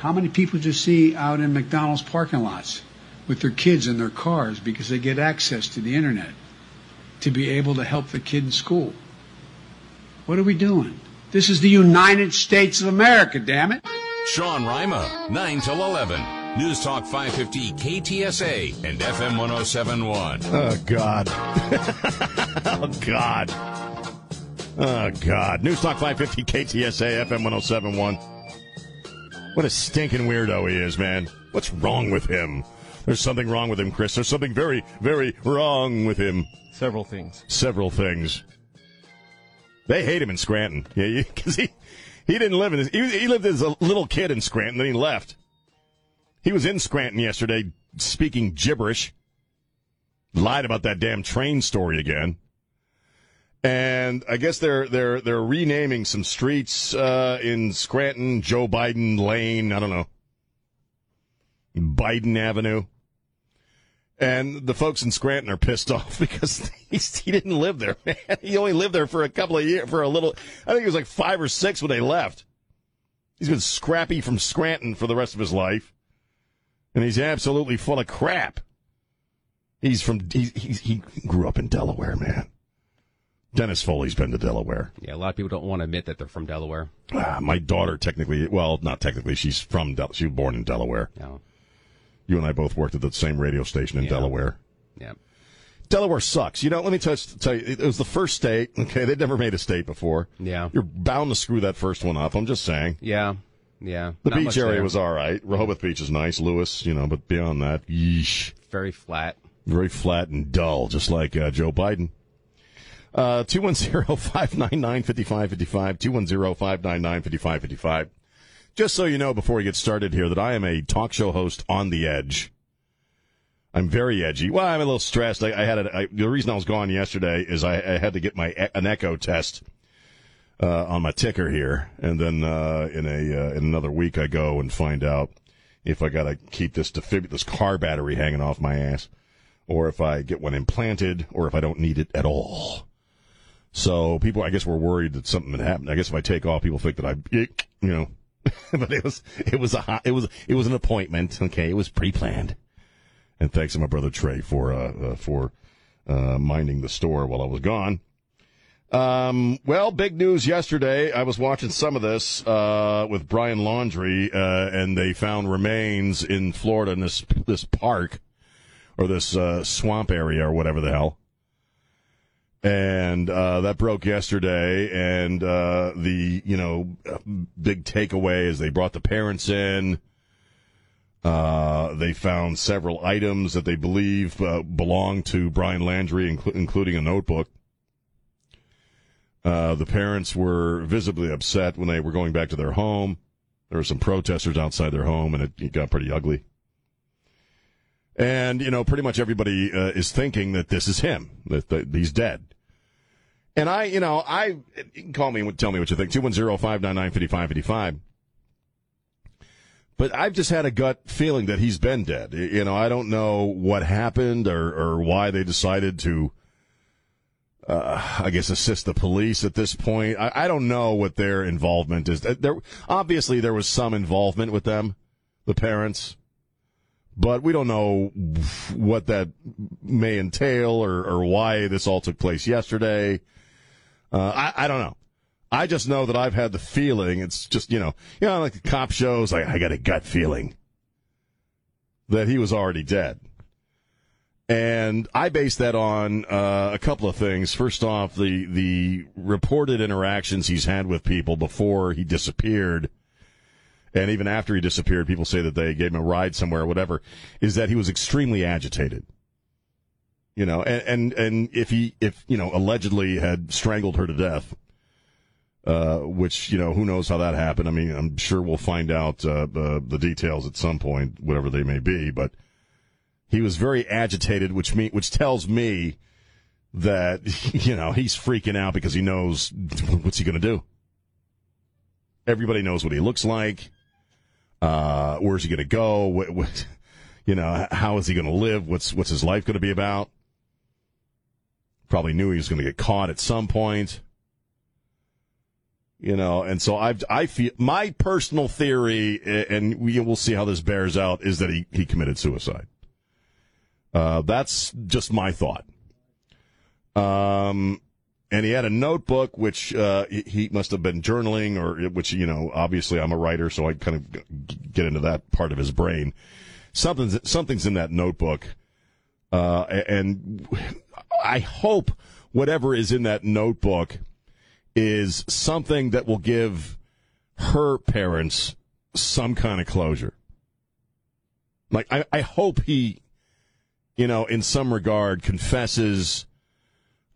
How many people do you see out in McDonald's parking lots with their kids in their cars because they get access to the internet to be able to help the kid in school? What are we doing? This is the United States of America, damn it. Sean Rima, 9 till 11. News Talk 550 KTSA and FM 1071. Oh, God. oh, God. Oh, God. News Talk 550 KTSA, FM 1071. What a stinking weirdo he is, man. What's wrong with him? There's something wrong with him, Chris. There's something very, very wrong with him. Several things. Several things. They hate him in Scranton. Yeah, because he, he didn't live in this. He, he lived as a little kid in Scranton, then he left. He was in Scranton yesterday speaking gibberish. Lied about that damn train story again. And I guess they're they're they're renaming some streets uh, in Scranton, Joe Biden Lane. I don't know, Biden Avenue. And the folks in Scranton are pissed off because he didn't live there, man. He only lived there for a couple of years, for a little. I think it was like five or six when they left. He's been scrappy from Scranton for the rest of his life, and he's absolutely full of crap. He's from he, he grew up in Delaware, man. Dennis Foley's been to Delaware. Yeah, a lot of people don't want to admit that they're from Delaware. Ah, my daughter, technically, well, not technically, she's from Del- she was born in Delaware. Yeah. You and I both worked at the same radio station in Yeah. Delaware. Yeah. Delaware sucks. You know, let me tell tell you, it was the first state. Okay, they'd never made a state before. Yeah. You're bound to screw that first one up. I'm just saying. Yeah. Yeah. The beach area there. was all right. Rehoboth Beach is nice. Lewes, you know, but beyond that, yeesh. very flat. Very flat and dull, just like uh, Joe Biden. Uh, 210-599-5555, 210-599-5555. Just so you know before we get started here that I am a talk show host on the edge. I'm very edgy. Well, I'm a little stressed. I, I had a, I, the reason I was gone yesterday is I, I had to get my an echo test uh, on my ticker here, and then uh, in a uh, in another week I go and find out if I got to keep this defib- this car battery hanging off my ass, or if I get one implanted, or if I don't need it at all. So people, I guess, were worried that something had happened. I guess if I take off, people think that I, you know, but it was it was a hot, it was it was an appointment. Okay, it was pre-planned. And thanks to my brother Trey for uh, uh for uh minding the store while I was gone. Um, well, big news yesterday. I was watching some of this uh, with Brian Laundrie, uh, and they found remains in Florida in this this park or this uh, swamp area or whatever the hell. And uh, that broke yesterday, and uh, the you know big takeaway is they brought the parents in. Uh, they found several items that they believe uh, belong to Brian Laundrie, inclu- including a notebook. Uh, the parents were visibly upset when they were going back to their home. There were some protesters outside their home, and it, it got pretty ugly. And you know, pretty much everybody uh, is thinking that this is him, that, that he's dead. And I, you know, I call me and tell me what you think. Two one zero five nine nine fifty five fifty five. But I've just had a gut feeling that he's been dead. You know, I don't know what happened or, or why they decided to, uh, I guess, assist the police at this point. I, I don't know what their involvement is. There, obviously, there was some involvement with them, the parents, but we don't know what that may entail or, or why this all took place yesterday. Uh, I, I don't know. I just know that I've had the feeling. It's just you know, you know, like the cop shows. Like I got a gut feeling that he was already dead, and I base that on uh, a couple of things. First off, the the reported interactions he's had with people before he disappeared, and even after he disappeared, people say that they gave him a ride somewhere or whatever. Is that he was extremely agitated. You know, and and and if he if you know allegedly had strangled her to death uh, which you know who knows how that happened. I mean, I'm sure we'll find out uh, the the details at some point, whatever they may be. But he was very agitated, which me which tells me that you know he's freaking out because he knows what's he going to do. Everybody knows what he looks like. Uh, where's he going to go? What, what, you know, how is he going to live? What's what's his life going to be about? Probably knew he was going to get caught at some point. You know, and so I've I feel my personal theory, and we will see how this bears out, is that he he committed suicide. Uh, that's just my thought. Um, and he had a notebook which uh, he must have been journaling, or which you know, obviously I'm a writer, so I kind of get into that part of his brain. Something's something's in that notebook, uh, and I hope whatever is in that notebook is something that will give her parents some kind of closure. Like I, I hope he, you know, in some regard confesses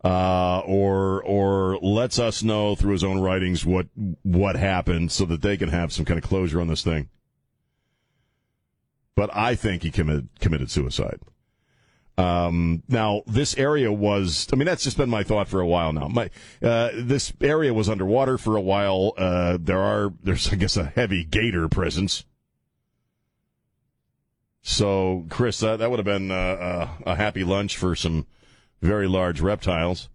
uh, or or lets us know through his own writings what what happened, so that they can have some kind of closure on this thing. But I think he committed committed suicide. Um, now this area was, I mean, that's just been my thought for a while now. My, uh, this area was underwater for a while. Uh, there are, there's, I guess, a heavy gator presence. So, Chris, uh, that would have been, uh, a happy lunch for some very large reptiles,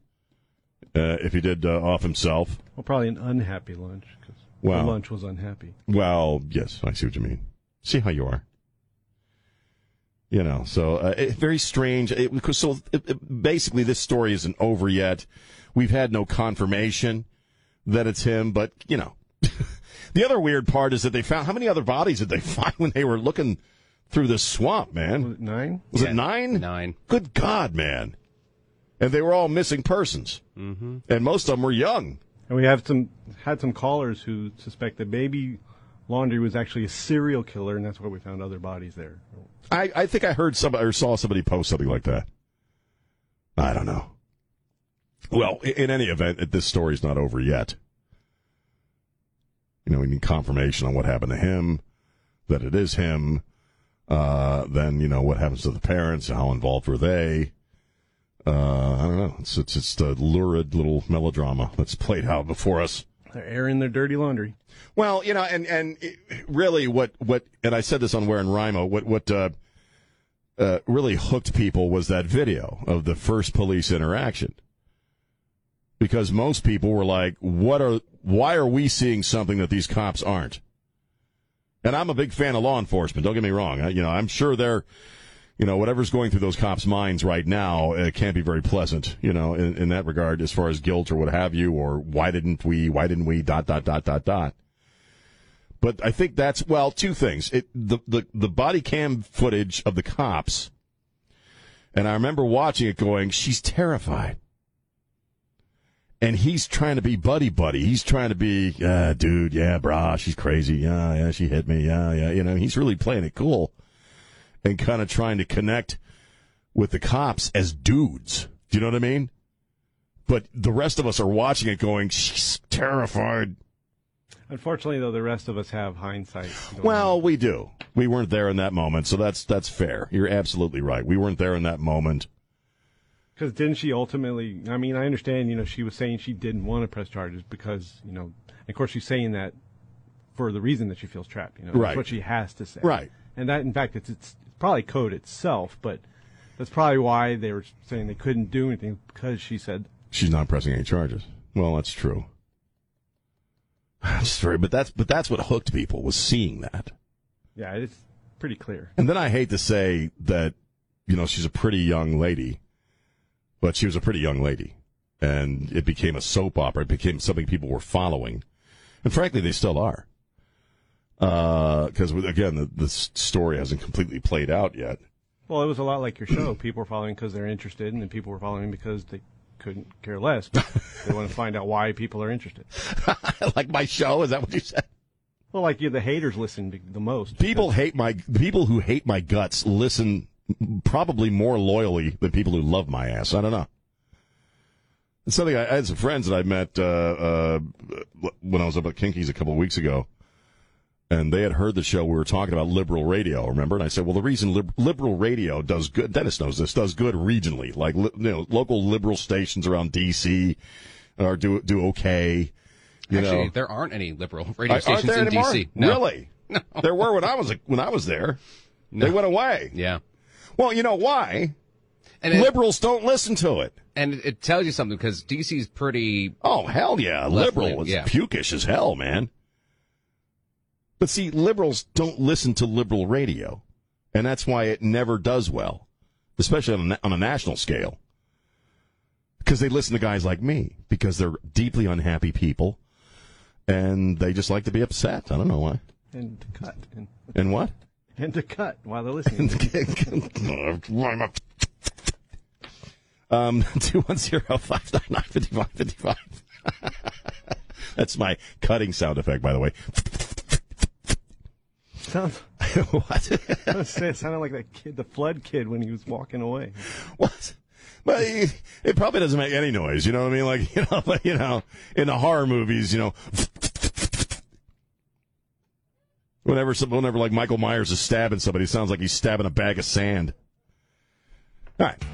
uh, if he did, uh, off himself. Well, probably an unhappy lunch because Wow. the lunch was unhappy. Well, yes, I see what you mean. See how you are. You know, so uh, it, very strange. It, so it, it- basically, this story isn't over yet. We've had no confirmation that it's him, but you know, the other weird part is that they found how many other bodies did they find when they were looking through the swamp? Man, Was it nine? was Yeah, it nine? Nine. Good God, man! And they were all missing persons, mm-hmm. and most of them were young. And we have some had some callers who suspect that baby Laundrie was actually a serial killer, and that's why we found other bodies there. I, I think I heard somebody or saw somebody post something like that. I don't know. Well, in any event, this story's not over yet. You know, we need confirmation on what happened to him, that it is him. Uh, then you know what happens to the parents, how involved were they? Uh, I don't know. It's it's just a lurid little melodrama that's played out before us. They're airing their dirty laundry. Well, you know, and and it, really, what what, and I said this on Where in Rimo, what what uh, uh, really hooked people was that video of the first police interaction, because most people were like, "What are? Why are we seeing something that these cops aren't?" And I'm a big fan of law enforcement. Don't get me wrong. I, you know, I'm sure they're, you know, whatever's going through those cops' minds right now, it can't be very pleasant. You know, in, in that regard, as far as guilt or what have you, or why didn't we? Why didn't we? Dot dot dot dot dot. But I think that's well, two things. It the the the body cam footage of the cops, and I remember watching it, going, "She's terrified." And he's trying to be buddy buddy. He's trying to be, uh, dude, yeah, brah, she's crazy. Yeah, yeah, she hit me. Yeah, yeah. You know, he's really playing it cool and kind of trying to connect with the cops as dudes. Do you know what I mean? But the rest of us are watching it going, she's terrified. Unfortunately, though, the rest of us have hindsight. Well, on. we do. We weren't there in that moment, so that's that's fair. You're absolutely right. We weren't there in that moment. Because didn't she ultimately? I mean, I understand. You know, she was saying she didn't want to press charges because you know, of course, she's saying that for the reason that she feels trapped. You know, Right. that's what she has to say. Right. And that, in fact, it's it's probably code itself, but that's probably why they were saying they couldn't do anything because she said She's not pressing any charges. Well, that's true. That's true, but that's but that's what hooked people was seeing that. Yeah, it's pretty clear. And then I hate to say that, you know, she's a pretty young lady, but she was a pretty young lady. And it became a soap opera. It became something people were following. And frankly, they still are. Because, again, the, the story hasn't completely played out yet. Well, it was a lot like your show. People were following because they're interested, and then people were following because they couldn't care less. They want to find out why people are interested. like my show? Is that what you said? Well, like you, the haters listen the most. People hate my, people who hate my guts listen probably more loyally than people who love my ass. I don't know. It's something I, I had some friends that I met uh, uh, when I was up at Kinky's a couple of weeks ago, and they had heard the show. We were talking about liberal radio, remember? And I said, well, the reason lib- liberal radio does good, Dennis knows this, does good regionally, like li- you know, local liberal stations around D.C. are do do okay. You Actually, know, there aren't any liberal radio stations in anymore? D.C. No. Really? There were when I was when I was there. They went away. Yeah. Well, you know why? And it, Liberals don't listen to it. and it tells you something because D.C.'s pretty. Oh hell yeah, liberal was yeah. pukish as hell, man. But see, liberals don't listen to liberal radio, and that's why it never does well, especially on a, on a national scale. Because they listen to guys like me because they're deeply unhappy people, and they just like to be upset. I don't know why. And cut. And, And what? and to cut while they're listening. um, two one zero five nine nine fifty five fifty five. That's my cutting sound effect, by the way. Sounds, what? I was saying, it sounded like that kid, the flood kid, when he was walking away. What? But it, it probably doesn't make any noise. You know what I mean? Like you know, but, you know, in the horror movies, you know, whenever some, whenever like Michael Myers is stabbing somebody, it sounds like he's stabbing a bag of sand. All right.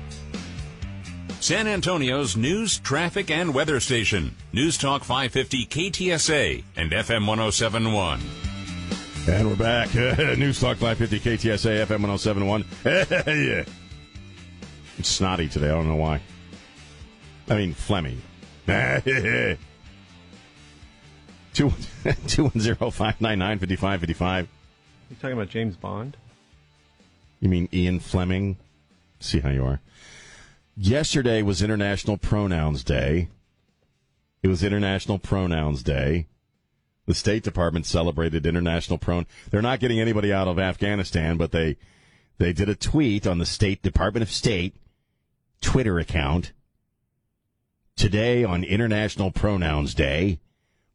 San Antonio's news, traffic, and weather station. News Talk 550 KTSA and FM 1071. And we're back. News Talk 550 KTSA FM 1071. yeah. It's snotty today. I don't know why. I mean, phlegmy. 210-599-5555. You talking about James Bond? You mean Ian Fleming? See how you are. Yesterday was International Pronouns Day. It was International Pronouns Day. The State Department celebrated International Pron. They're not getting anybody out of Afghanistan, but they they did a tweet on the State Department of State Twitter account. Today on International Pronouns Day,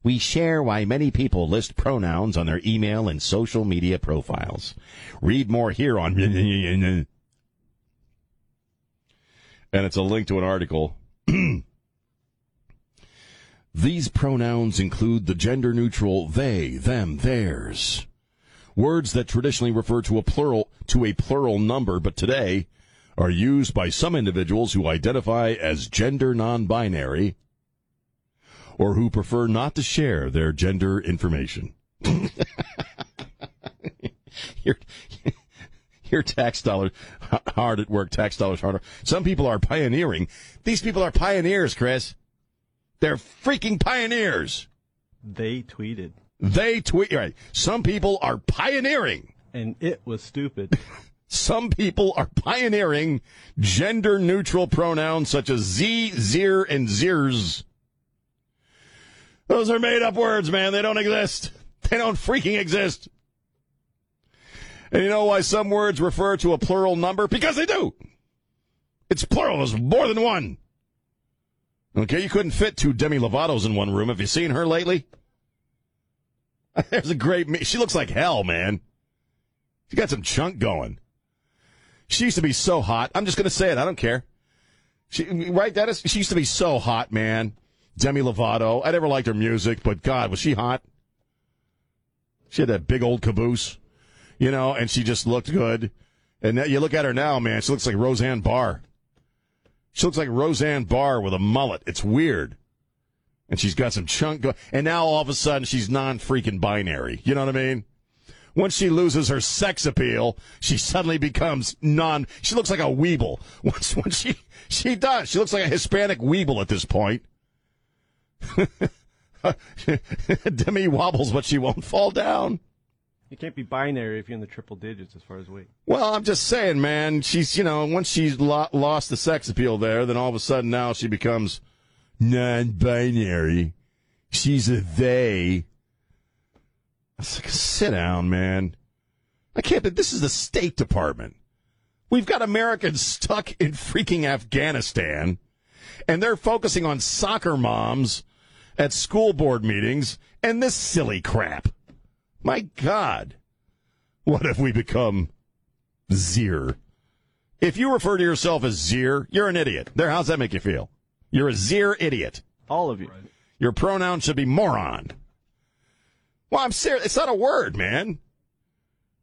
we share why many people list pronouns on their email and social media profiles. Read more here on and it's a link to an article. These pronouns include the gender neutral they, them, theirs. Words that traditionally refer to a plural to a plural number, but today are used by some individuals who identify as gender non-binary or who prefer not to share their gender information. your, your tax dollars hard at work, tax dollars harder. Some people are pioneering. These people are pioneers, Chris. They're freaking pioneers. They tweeted, They tweet right. Some people are pioneering. and it was stupid. Some people are pioneering gender neutral pronouns such as z, zir, and zirs. Those are made up words, man. They don't exist. They don't freaking exist. And you know why some words refer to a plural number? Because they do. It's plural. There's more than one. Okay, you couldn't fit two Demi Lovato's in one room. Have you seen her lately? There's a great. She looks like hell, man. She got some chunk going. She used to be so hot. I'm just to say it. I don't care. She, right, that is. She used to be so hot, man. Demi Lovato. I never liked her music, but God, was she hot? She had that big old caboose, you know, and she just looked good. And you look at her now, man. She looks like Roseanne Barr. She looks like Roseanne Barr with a mullet. It's weird. And she's got some chunk go- And now all of a sudden she's non freaking binary. You know what I mean? Once she loses her sex appeal, she suddenly becomes non. She looks like a weeble. Once, once she she does, she looks like a Hispanic weeble at this point. Demi wobbles, but she won't fall down. You can't be binary if you're in the triple digits as far as weight. Well, I'm just saying, man. She's you know once she's lo- lost the sex appeal there, then all of a sudden now she becomes non-binary. She's a they. It's like, sit down, man. I can't. This is the State Department. We've got Americans stuck in freaking Afghanistan, and they're focusing on soccer moms at school board meetings and this silly crap. My God. What have we become? Zir. If you refer to yourself as Zir, you're an idiot. There, how's that make you feel? You're a zero idiot. All of you. Your pronoun should be moron. Well, I'm serious. It's not a word, man.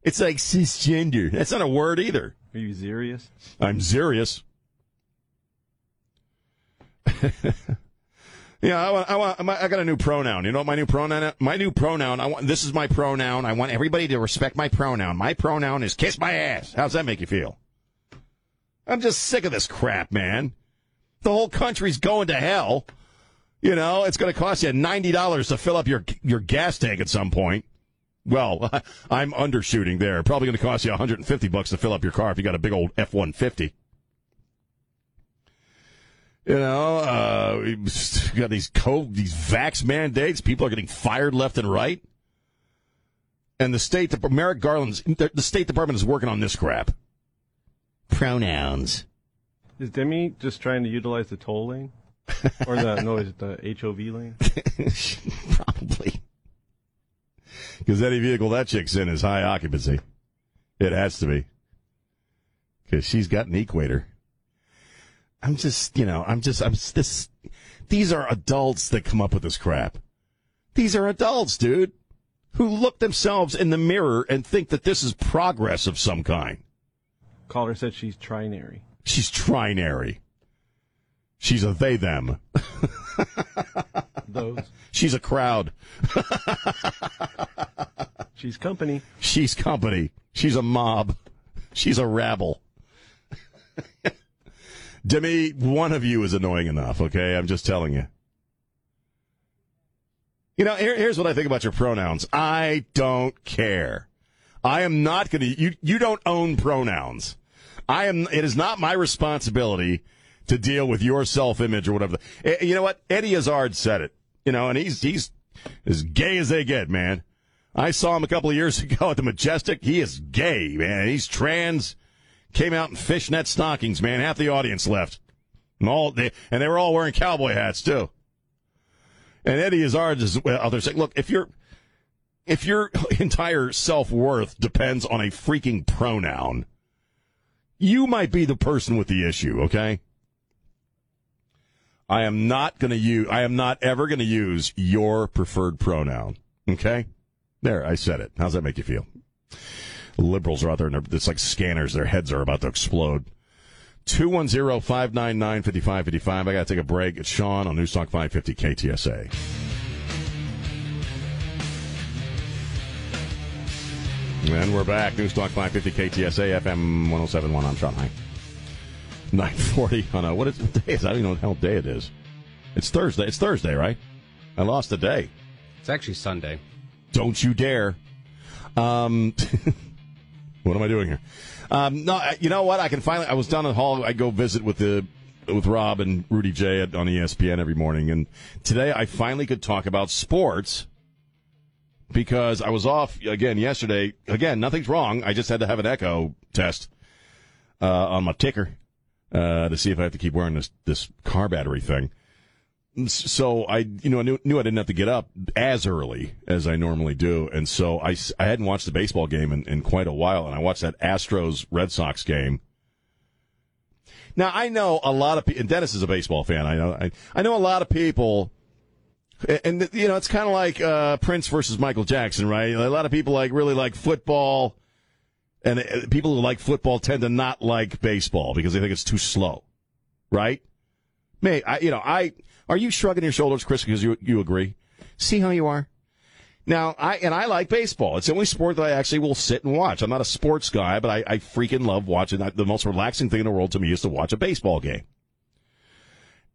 It's like cisgender. That's not a word either. Are you serious? I'm serious. yeah, I want, I want, I got a new pronoun. You know what my new pronoun? My new pronoun. I want. This is my pronoun. I want everybody to respect my pronoun. My pronoun is kiss my ass. How's that make you feel? I'm just sick of this crap, man. The whole country's going to hell. You know, it's going to cost you ninety dollars to fill up your your gas tank at some point. Well, I'm undershooting there. Probably going to cost you 150 bucks to fill up your car if you got a big old F150. You know, uh, we got these co these vax mandates. People are getting fired left and right. And the state, Merrick Garland's, the State Department is working on this crap. Pronouns. Is Demi just trying to utilize the toll lane? or the, no, is it the HOV lane? Probably. Because any vehicle that chick's in is high occupancy. It has to be. Because she's got an equator. I'm just, you know, I'm just, I'm this. These are adults that come up with this crap. These are adults, dude, who look themselves in the mirror and think that this is progress of some kind. Caller said she's trinary. She's trinary. She's a they them. Those. She's a crowd. She's company. She's company. She's a mob. She's a rabble. Demi, one of you is annoying enough, okay? I'm just telling you. You know, here, here's what I think about your pronouns. I don't care. I am not going to, you, you don't own pronouns. I am, it is not my responsibility to deal with your self image or whatever. Eh, You know what? Eddie Izzard said it, you know, and he's, he's as gay as they get, man. I saw him a couple of years ago at the Majestic. He is gay, man. He's trans. Came out in fishnet stockings, man. Half the audience left. And all they, and they were all wearing cowboy hats too. And Eddie Izzard is out there saying, look, if your if your entire self worth depends on a freaking pronoun, you might be the person with the issue, okay? I am not going to use, I am not ever going to use your preferred pronoun, okay? There, I said it. How's that make you feel? Liberals are out there and they're, it's like scanners. Their heads are about to explode. 210-599-5555. I got to take a break. It's Sean on Newstalk 550 KTSA. And we're back. Newstalk 550 KTSA FM 1071 on Sean High. 940 on a, what, is, what day is I don't even know what hell day it is. It's Thursday. It's Thursday, right? I lost a day. It's actually Sunday. Don't you dare. Um, what am I doing here? Um, no, you know what? I can finally. I was down at Hall. I go visit with the with Rob and Rudy J at, on ESPN every morning, and today I finally could talk about sports because I was off again yesterday. Again, nothing's wrong. I just had to have an echo test uh, on my ticker uh, to see if I have to keep wearing this this car battery thing. So I, you know, I knew, knew I didn't have to get up as early as I normally do, and so I, I hadn't watched the baseball game in, in quite a while, and I watched that Astros Red Sox game. Now I know a lot of people. Dennis is a baseball fan. I know. I, I know a lot of people, and, and you know it's kind of like uh, Prince versus Michael Jackson, right? A lot of people like really like football, and uh, people who like football tend to not like baseball because they think it's too slow, right? May I, you know, I are you shrugging your shoulders, Chris, because you you agree? See how you are. Now, I and I like baseball. It's the only sport that I actually will sit and watch. I'm not a sports guy, but I, I freaking love watching. The most relaxing thing in the world to me is to watch a baseball game.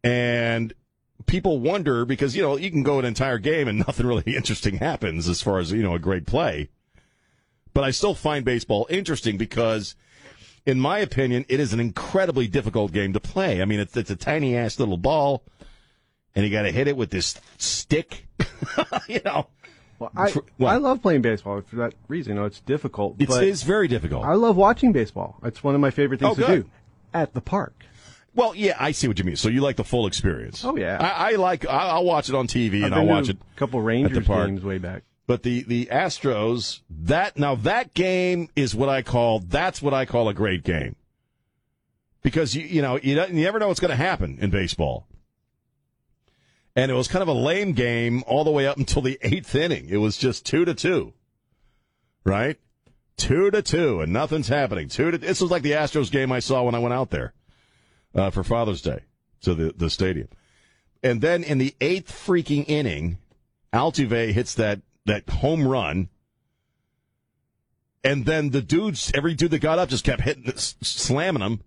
And people wonder because you know you can go an entire game and nothing really interesting happens as far as you know a great play. But I still find baseball interesting because in my opinion, it is an incredibly difficult game to play. I mean, it's, it's a tiny ass little ball, and you got to hit it with this stick. you know, Well, I, For- what? I love playing baseball for that reason. You know, it's difficult. it's, it's very difficult. I love watching baseball. It's one of my favorite things Oh, to good. do at the park. well, yeah, I see what you mean. So you like the full experience? Oh, yeah. I, I like. I, I'll watch it on TV I've and I'll been to watch it. a couple at Rangers the park. games way back. But the the Astros that now that game is what I call that's what I call a great game because you you know you, don't- you never know what's going to happen in baseball. And it was kind of a lame game all the way up until the eighth inning. It was just two to two. Right? Two to two, and nothing's happening. Two to this was like the Astros game I saw when I went out there uh, for Father's Day to the, the stadium. And then in the eighth freaking inning, Altuve hits that, that home run. And then the dudes, every dude that got up just kept hitting, slamming them.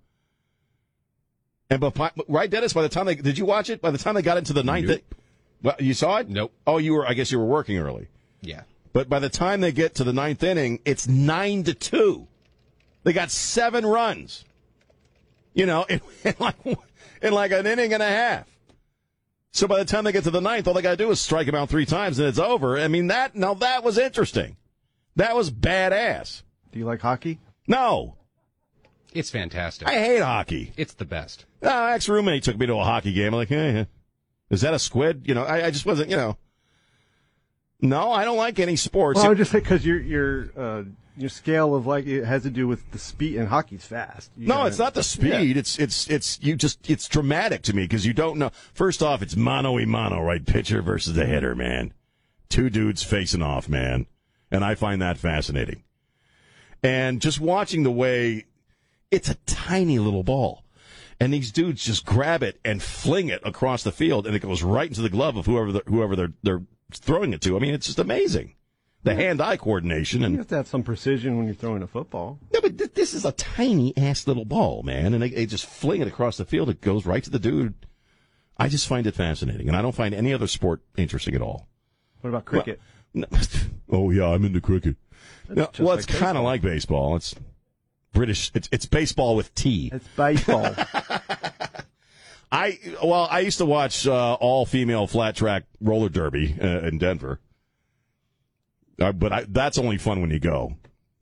And but right, Dennis. By the time they did you watch it? By the time they got into the ninth, Nope. well, you saw it. Nope. Oh, you were. I guess you were working early. Yeah. But by the time they get to the ninth inning, it's nine to two. They got seven runs. You know, in, in like in like an inning and a half. So by the time they get to the ninth, all they got to do is strike him out three times and it's over. I mean that now that was interesting. That was badass. Do you like hockey? No, It's fantastic. I hate hockey. it's the best. No, ex roommate took me to a hockey game. I'm like, eh, eh. is that a squid? You know, I, I just wasn't. You know, no, I don't like any sports. Well, I would just say because your your uh, your scale of like it has to do with the speed and hockey's fast. You No, gotta- it's not the speed. It's it's it's you just it's dramatic to me because you don't know. First off, it's mano y mano, right? Pitcher versus the hitter, man. Two dudes facing off, man, and I find that fascinating. And just watching the way it's a tiny little ball, and these dudes just grab it and fling it across the field, and it goes right into the glove of whoever the, whoever they're they're throwing it to. I mean, it's just amazing. The hand-eye coordination and You have to have some precision when you're throwing a football. no, but th- this is a tiny ass little ball, man, and they, they just fling it across the field. It goes right to the dude. I just find it fascinating, and I don't find any other sport interesting at all. What about cricket? No- oh yeah, I'm into cricket. Well, like it's kind of like baseball. It's British. It's it's baseball with T. it's baseball. I well, I used to watch uh, all female flat track roller derby uh, in Denver, uh, but I, that's only fun when you go.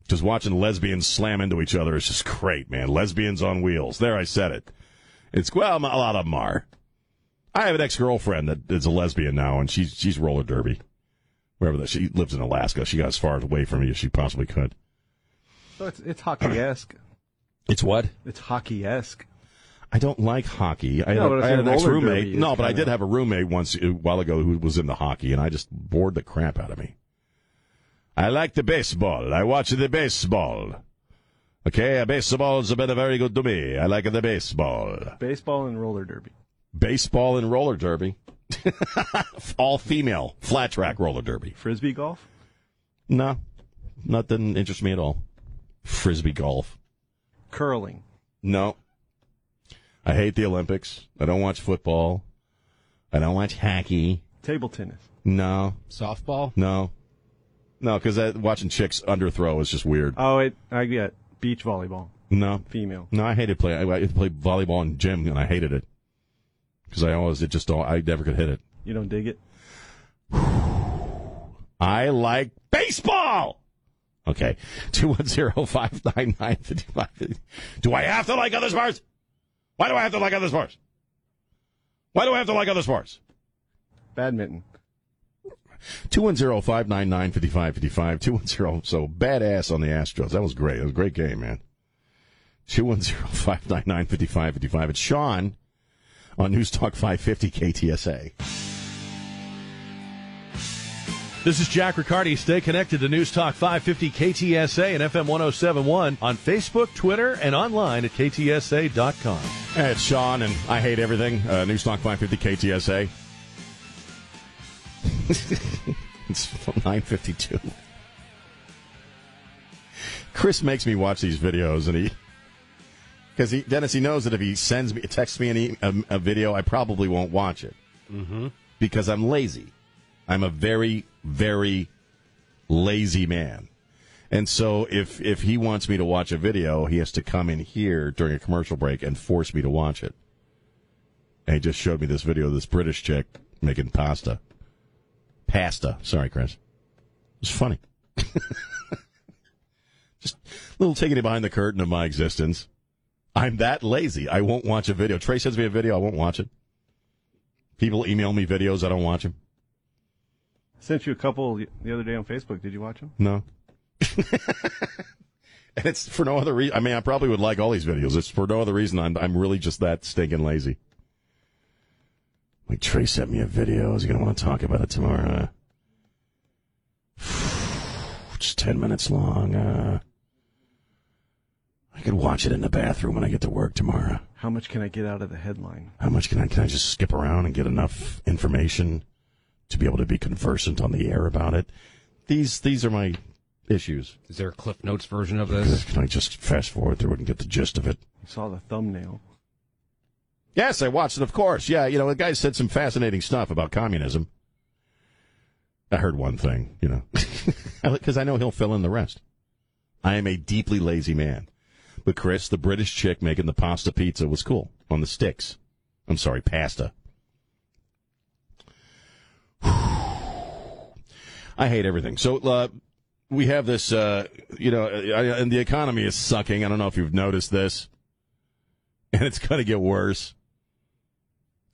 Just watching lesbians slam into each other is just great, man. Lesbians on wheels. There, I said it. It's well, a lot of them are. I have an ex girlfriend that is a lesbian now, and she's she's roller derby. Wherever that she lives in Alaska, she got as far away from me as she possibly could. So it's it's hockey esque. It's what? It's hockey esque. I don't like hockey. I, No, had, I had an ex roommate. No, but I did have a roommate once a while ago who was into hockey, and I just bored the crap out of me. I like the baseball. I watch the baseball. Okay, baseball has been very good to me. I like the baseball. Baseball and roller derby. Baseball and roller derby. All female flat track roller derby. Frisbee golf. No, nothing interests me at all. Frisbee golf. Curling. No. I hate the Olympics. I don't watch football. I don't watch hockey. Table tennis. No, Softball. no, no, because watching chicks underthrow is just weird. Oh, it. I get beach volleyball. No, Female. no, I hated play. I, I used to play volleyball in gym, and I hated it because I always it just don't. I never could hit it. You don't dig it. I like baseball. Okay, two one zero five nine nine fifty five. Do I have to like other sports? Why do I have to like other sports? Why do I have to like other sports? Badminton. 210-599-5555. 210. So badass on the Astros. That was great. It was a great game, man. 210-599-5555. It's Sean on News Talk 550 KTSA. This is Jack Riccardi. Stay connected to News Talk 550 KTSA and FM 1071 on Facebook, Twitter, and online at ktsa.com. Hey, it's Sean, and I hate everything. Uh, News Talk 550 KTSA. it's 952. Chris makes me watch these videos, and he, because he, Dennis, he knows that if he sends me, texts me any, a, a video, I probably won't watch it. Mm-hmm. Because I'm lazy. I'm a very, very lazy man. And so if if he wants me to watch a video, he has to come in here during a commercial break and force me to watch it. And he just showed me this video of this British chick making pasta. Pasta. Sorry, Chris. It's funny. just a little taking it behind the curtain of my existence. I'm that lazy. I won't watch a video. Trey sends me a video, I won't watch it. People email me videos, I don't watch them. Sent you a couple the other day on Facebook. Did you watch them? No. and it's for no other reason. I mean, I probably would like all these videos. It's for no other reason. I'm I'm really just that stinking lazy. Like Trey sent me a video. Is he gonna want to talk about it tomorrow? It's ten minutes long. Uh, I could watch it in the bathroom when I get to work tomorrow. How much can I get out of the headline? How much can I can I just skip around and get enough information to be able to be conversant on the air about it? These these are my issues. Is there a Cliff Notes version of this? Can I just fast forward through it and get the gist of it? I saw the thumbnail. Yes, I watched it, of course. Yeah, you know, the guy said some fascinating stuff about communism. I heard one thing, you know, because I know he'll fill in the rest. I am a deeply lazy man. But Chris, the British chick making the pasta pizza was cool on the sticks. I'm sorry, pasta. I hate everything. So uh, we have this, uh, you know, and the economy is sucking. I don't know if you've noticed this, and it's going to get worse.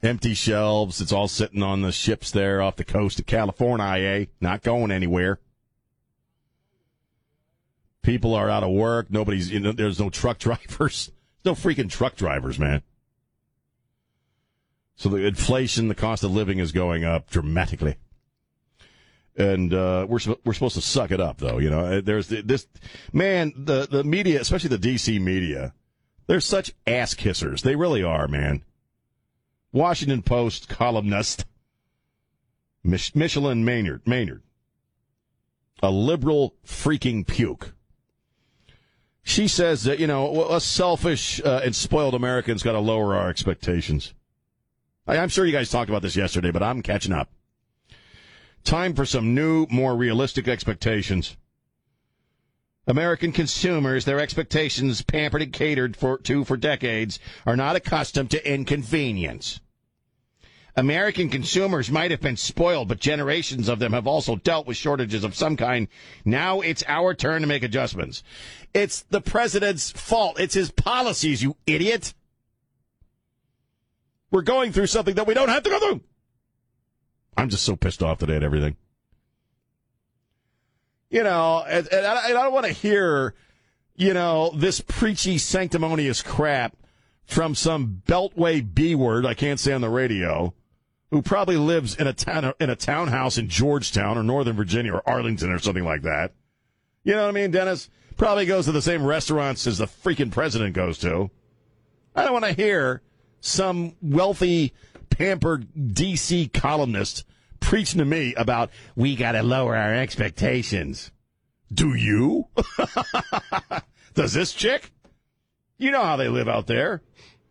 Empty shelves. It's all sitting on the ships there off the coast of California, not going anywhere. People are out of work. Nobody's, you know, there's no truck drivers. No freaking truck drivers, man. So the inflation, the cost of living is going up dramatically. And uh, we're we're supposed to suck it up, though. You know, there's this man, the the media, especially the DC media, they're such ass kissers. They really are, man. Washington Post columnist Mich- Micheline Maynard, Maynard, a liberal freaking puke. She says that you know us selfish uh, and spoiled Americans got to lower our expectations. I, I'm sure you guys talked about this yesterday, but I'm catching up. Time for some new, more realistic expectations. American consumers, their expectations pampered and catered for, to for decades, are not accustomed to inconvenience. American consumers might have been spoiled, but generations of them have also dealt with shortages of some kind. Now it's our turn to make adjustments. It's the president's fault. It's his policies, you idiot. We're going through something that we don't have to go through. I'm just so pissed off today at everything. You know, and, and I, and I don't want to hear, you know, this preachy, sanctimonious crap from some Beltway B word I can't say on the radio, who probably lives in a town in a townhouse in Georgetown or Northern Virginia or Arlington or something like that. You know what I mean, Dennis? Probably goes to the same restaurants as the freaking president goes to. I don't want to hear some wealthy, pampered DC columnist preaching to me about we got to lower our expectations. Do you? Does this chick? You know how they live out there.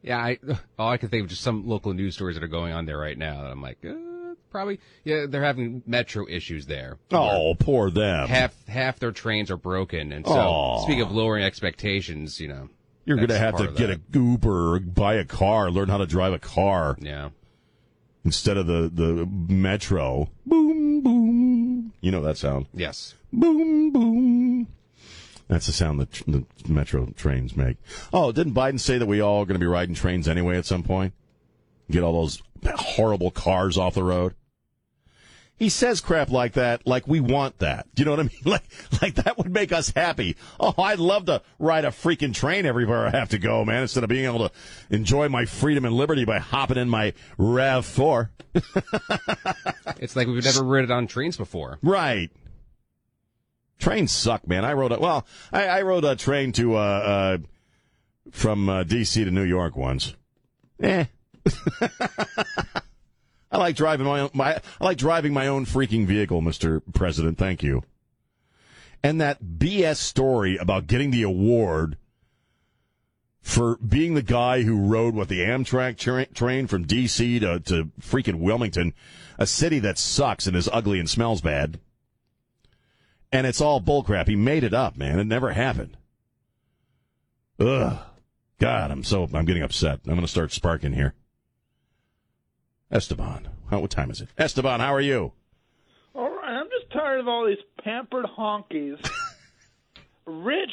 Yeah, I, all I can think of just some local news stories that are going on there right now. That I'm like, uh, probably, yeah, they're having metro issues there. Oh, poor them. Half half their trains are broken, and so Aw. speaking of lowering expectations, you know, You're going to have to get that. a Uber buy a car, learn how to drive a car Yeah, instead of the, the metro. Boom, boom. You know that sound. yes, Boom, boom. That's the sound that tr- the metro trains make. Oh, didn't Biden say that we all are going to be riding trains anyway at some point? Get all those horrible cars off the road? He says crap like that, like we want that. Do you know what I mean? Like, like that would make us happy. Oh, I'd love to ride a freaking train everywhere I have to go, man, instead of being able to enjoy my freedom and liberty by hopping in my RAV4. it's like we've never ridden on trains before. Right. Trains suck, man. I rode a well. I, I rode a train to uh, uh from uh, D.C. to New York once. Eh. I like driving my own. My I like driving my own freaking vehicle, Mister President. Thank you. And that BS story about getting the award for being the guy who rode what the Amtrak tra- train from D.C. to to freaking Wilmington, a city that sucks and is ugly and smells bad. And it's all bullcrap. He made it up, man. It never happened. Ugh. God, I'm so I'm getting upset. I'm going to start sparking here. Esteban, how, what time is it? Esteban, how are you? All right, I'm just tired of all these pampered honkies. Rich,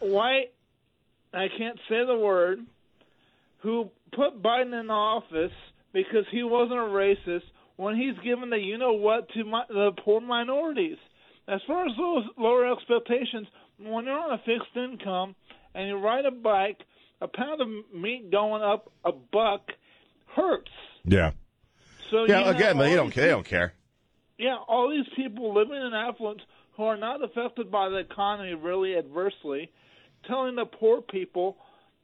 white, I can't say the word, who put Biden in office because he wasn't a racist when he's given the you know what to mi- the poor minorities. As far as those lower expectations, when you're on a fixed income and you ride a bike, a pound of meat going up a buck hurts. Yeah. So Yeah, again, they don't. They don't care. yeah, all these people living in affluence who are not affected by the economy really adversely, telling the poor people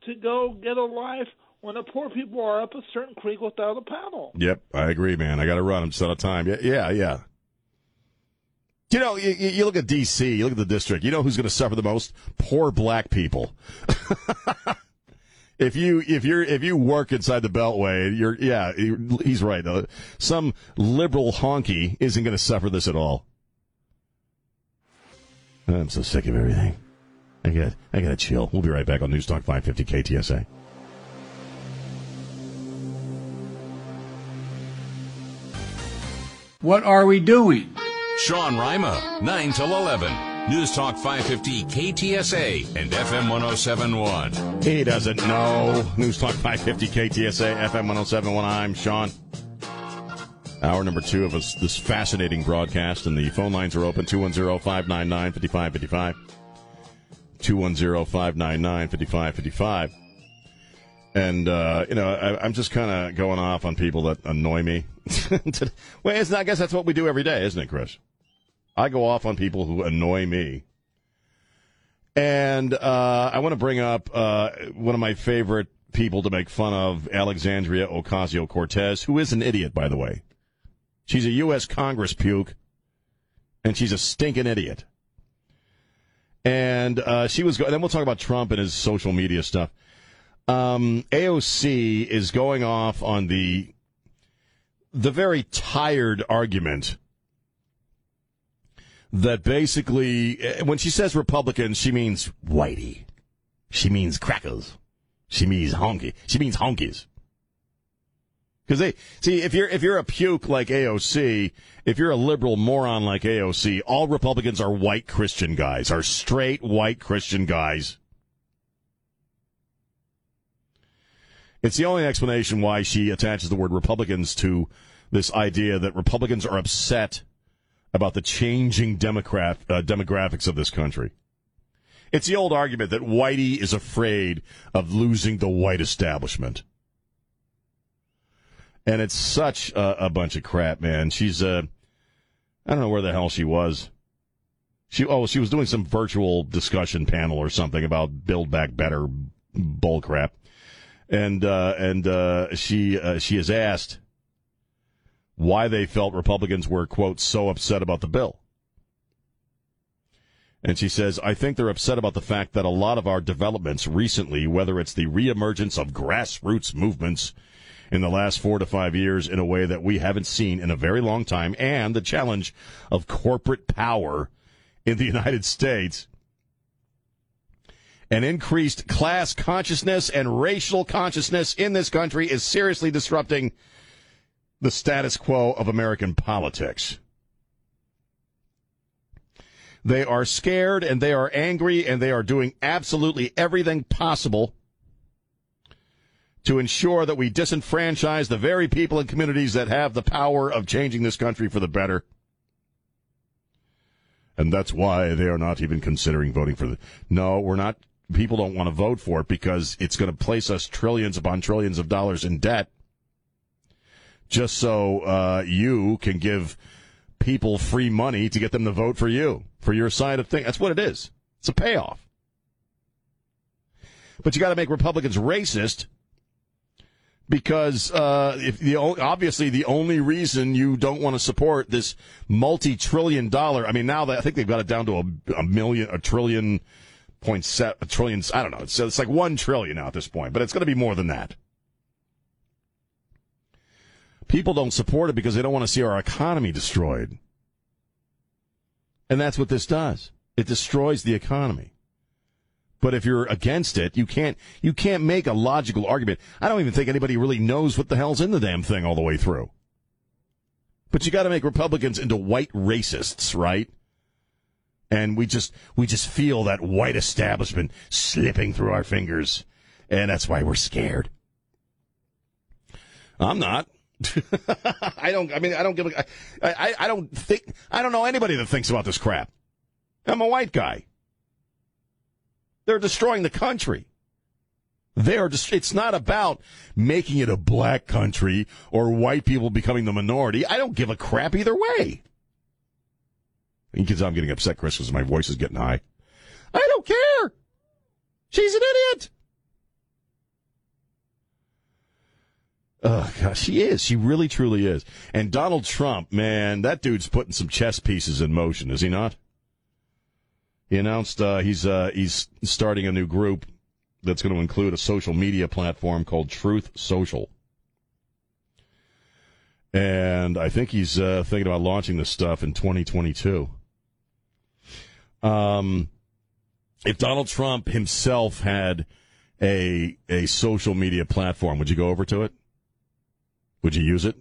to go get a life when the poor people are up a certain creek without a paddle. Yep, I agree, man. I got to run. I'm just out of time. Yeah, yeah, yeah. You know, you, you you look at D.C., you look at the district. You know who's going to suffer the most? Poor black people. if you if you're if you work inside the Beltway, you're yeah, he's right. Uh, some liberal honky isn't going to suffer this at all. I'm so sick of everything. I got I got to chill. We'll be right back on News Talk 550 KTSA. What are we doing? Sean Rima, 9 till 11. News Talk 550 KTSA and FM 1071. He doesn't know. News Talk 550 KTSA FM 1071. I'm Sean. Hour number two of us, this fascinating broadcast, and the phone lines are open 210 599 5555. 210 599 5555. And, uh, you know, I, I'm just kind of going off on people that annoy me. well, I guess that's what we do every day, isn't it, Chris? I go off on people who annoy me. And uh, I want to bring up uh, one of my favorite people to make fun of, Alexandria Ocasio Cortez, who is an idiot, by the way. She's a U.S. Congress puke, and she's a stinking idiot. And uh, she was. Go- then we'll talk about Trump and his social media stuff. Um, AOC is going off on the the very tired argument that basically, eh, when she says Republicans, she means whitey. She means crackers. She means honky. She means honkies. Because they see if you're if you're a puke like AOC, if you're a liberal moron like AOC, all Republicans are white Christian guys, are straight white Christian guys. It's the only explanation why she attaches the word Republicans to this idea that Republicans are upset about the changing democrat, uh, demographics of this country. It's the old argument that Whitey is afraid of losing the white establishment. And it's such a, a bunch of crap, man. She's, uh, I don't know where the hell she was. She, oh, she was doing some virtual discussion panel or something about Build Back Better bullcrap. And, uh, and, uh, she, uh, she is asked, why they felt Republicans were, quote, so upset about the bill. And she says, I think they're upset about the fact that a lot of our developments recently, whether it's the reemergence of grassroots movements in the last four to five years in a way that we haven't seen in a very long time, and the challenge of corporate power in the United States, an increased class consciousness and racial consciousness in this country is seriously disrupting the status quo of American politics. They are scared and they are angry and they are doing absolutely everything possible to ensure that we disenfranchise the very people and communities that have the power of changing this country for the better. And that's why they are not even considering voting for the. No, we're not. People don't want to vote for it because it's going to place us trillions upon trillions of dollars in debt just so uh, you can give people free money to get them to vote for you, for your side of things. That's what it is. It's a payoff. But you got to make Republicans racist because uh, if the obviously the only reason you don't want to support this multi-trillion dollar, I mean now that I think they've got it down to a, a million, a trillion point set, a trillion. I don't know. It's, it's like one trillion now at this point, but it's going to be more than that. People don't support it because they don't want to see our economy destroyed. And that's what this does. It destroys the economy. But if you're against it, you can't you can't make a logical argument. I don't even think anybody really knows what the hell's in the damn thing all the way through. But you got to make Republicans into white racists, right? And we just we just feel that white establishment slipping through our fingers, and that's why we're scared. I'm not. I don't. I mean, I don't give. A, I, I don't think. I don't know anybody that thinks about this crap. I'm a white guy. They're destroying the country. They are just, it's not about making it a black country or white people becoming the minority. I don't give a crap either way. Because I'm getting upset, Chris, because my voice is getting high. I don't care. She's an idiot. Oh gosh, she is. She really, truly is. And Donald Trump, man, that dude's putting some chess pieces in motion, is he not? He announced uh, he's uh, he's starting a new group that's going to include a social media platform called Truth Social. And I think he's uh, thinking about launching this stuff in 2022. Um, if Donald Trump himself had a a social media platform, would you go over to it? Would you use it?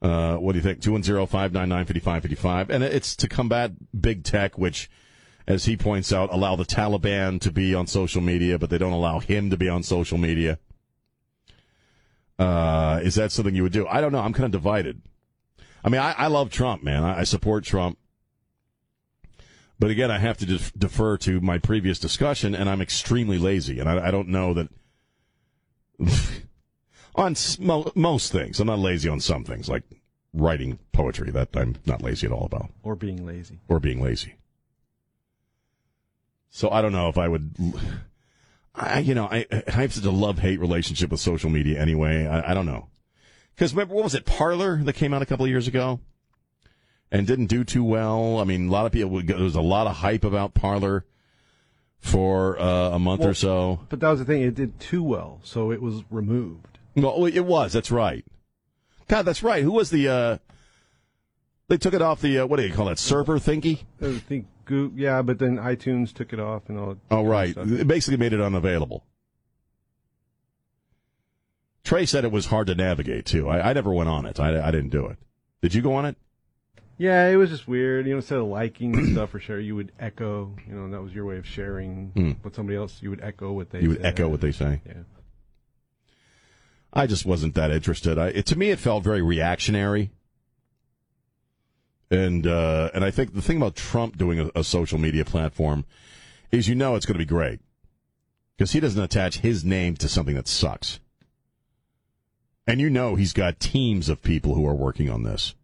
Uh, what do you think? 210-599-5555. And it's to combat big tech, which, as he points out, allow the Taliban to be on social media, but they don't allow him to be on social media. Uh, is that something you would do? I don't know. I'm kind of divided. I mean, I, I love Trump, man. I, I, support Trump. But again, I have to def- defer to my previous discussion, and I'm extremely lazy, and I, I don't know that. on most things. I'm not lazy on some things, like writing poetry. That I'm not lazy at all about. Or being lazy. Or being lazy. So I don't know if I would. I, you know, I, I have such a love hate relationship with social media anyway. I, I don't know. Because remember, what was it, Parler that came out a couple of years ago? And didn't do too well. I mean, a lot of people, would go, there was a lot of hype about Parler for uh, a month well, or so. But that was the thing, it did too well, so it was removed. No, it was. That's right. God, that's right. Who was the? uh They took it off the uh, what do you call that server thingy? I think Google, yeah, but then iTunes took it off and all. Oh right, it basically made it unavailable. Trey said it was hard to navigate too. I, I never went on it. I, I didn't do it. Did you go on it? Yeah, it was just weird. You know, instead of liking stuff or sharing, you would echo. You know, that was your way of sharing mm. with somebody else. You would echo what they. You would echo what they say. Yeah. I just wasn't that interested. I, it, to me, it felt very reactionary. And uh, and I think the thing about Trump doing a, a social media platform is you know it's going to be great because he doesn't attach his name to something that sucks. And you know he's got teams of people who are working on this.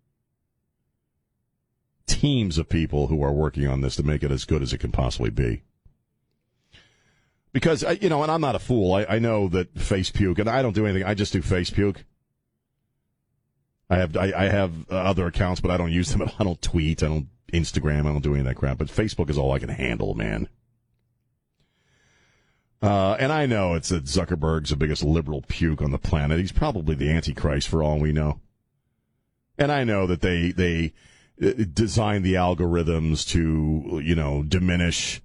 Teams of people who are working on this to make it as good as it can possibly be because you know, and I'm not a fool. I, I know that face puke, and I don't do anything. I just do face puke. I have I, I have uh, other accounts, but I don't use them. I don't tweet. I don't Instagram. I don't do any of that crap. But Facebook is all I can handle, man. Uh, and I know it's that Zuckerberg's the biggest liberal puke on the planet. He's probably the Antichrist for all we know. And I know that they they uh, designed the algorithms to you know diminish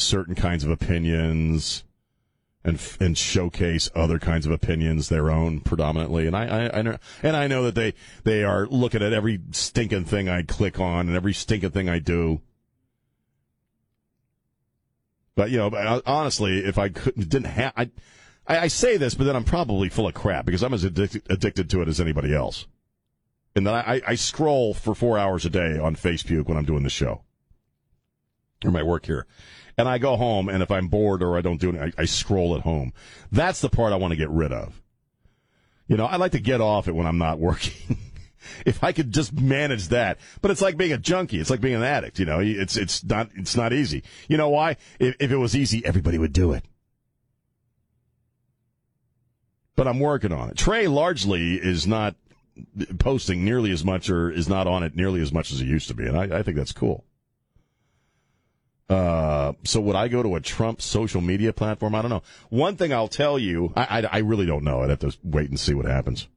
certain kinds of opinions and and showcase other kinds of opinions, their own predominantly. And I, I, I know, and I know that they they are looking at every stinking thing I click on and every stinking thing I do. But you know, uh, honestly, if I couldn't didn't have, I, I, I say this, but then I'm probably full of crap because I'm as addicted, addicted to it as anybody else. And then I, I scroll for four hours a day on Facebook when I'm doing the show or my work here and I go home, and if I'm bored or I don't do anything, I, I scroll at home. That's the part I want to get rid of. You know, I like to get off it when I'm not working. if I could just manage that, but it's like being a junkie. It's like being an addict. You know, it's it's not it's not easy. You know why? If, if it was easy, everybody would do it. But I'm working on it. Trey largely is not posting nearly as much or is not on it nearly as much as he used to be, and I, I think that's cool. Uh, so would I go to a Trump social media platform? I don't know. One thing I'll tell you, I, I, I really don't know. I'd have to wait and see what happens.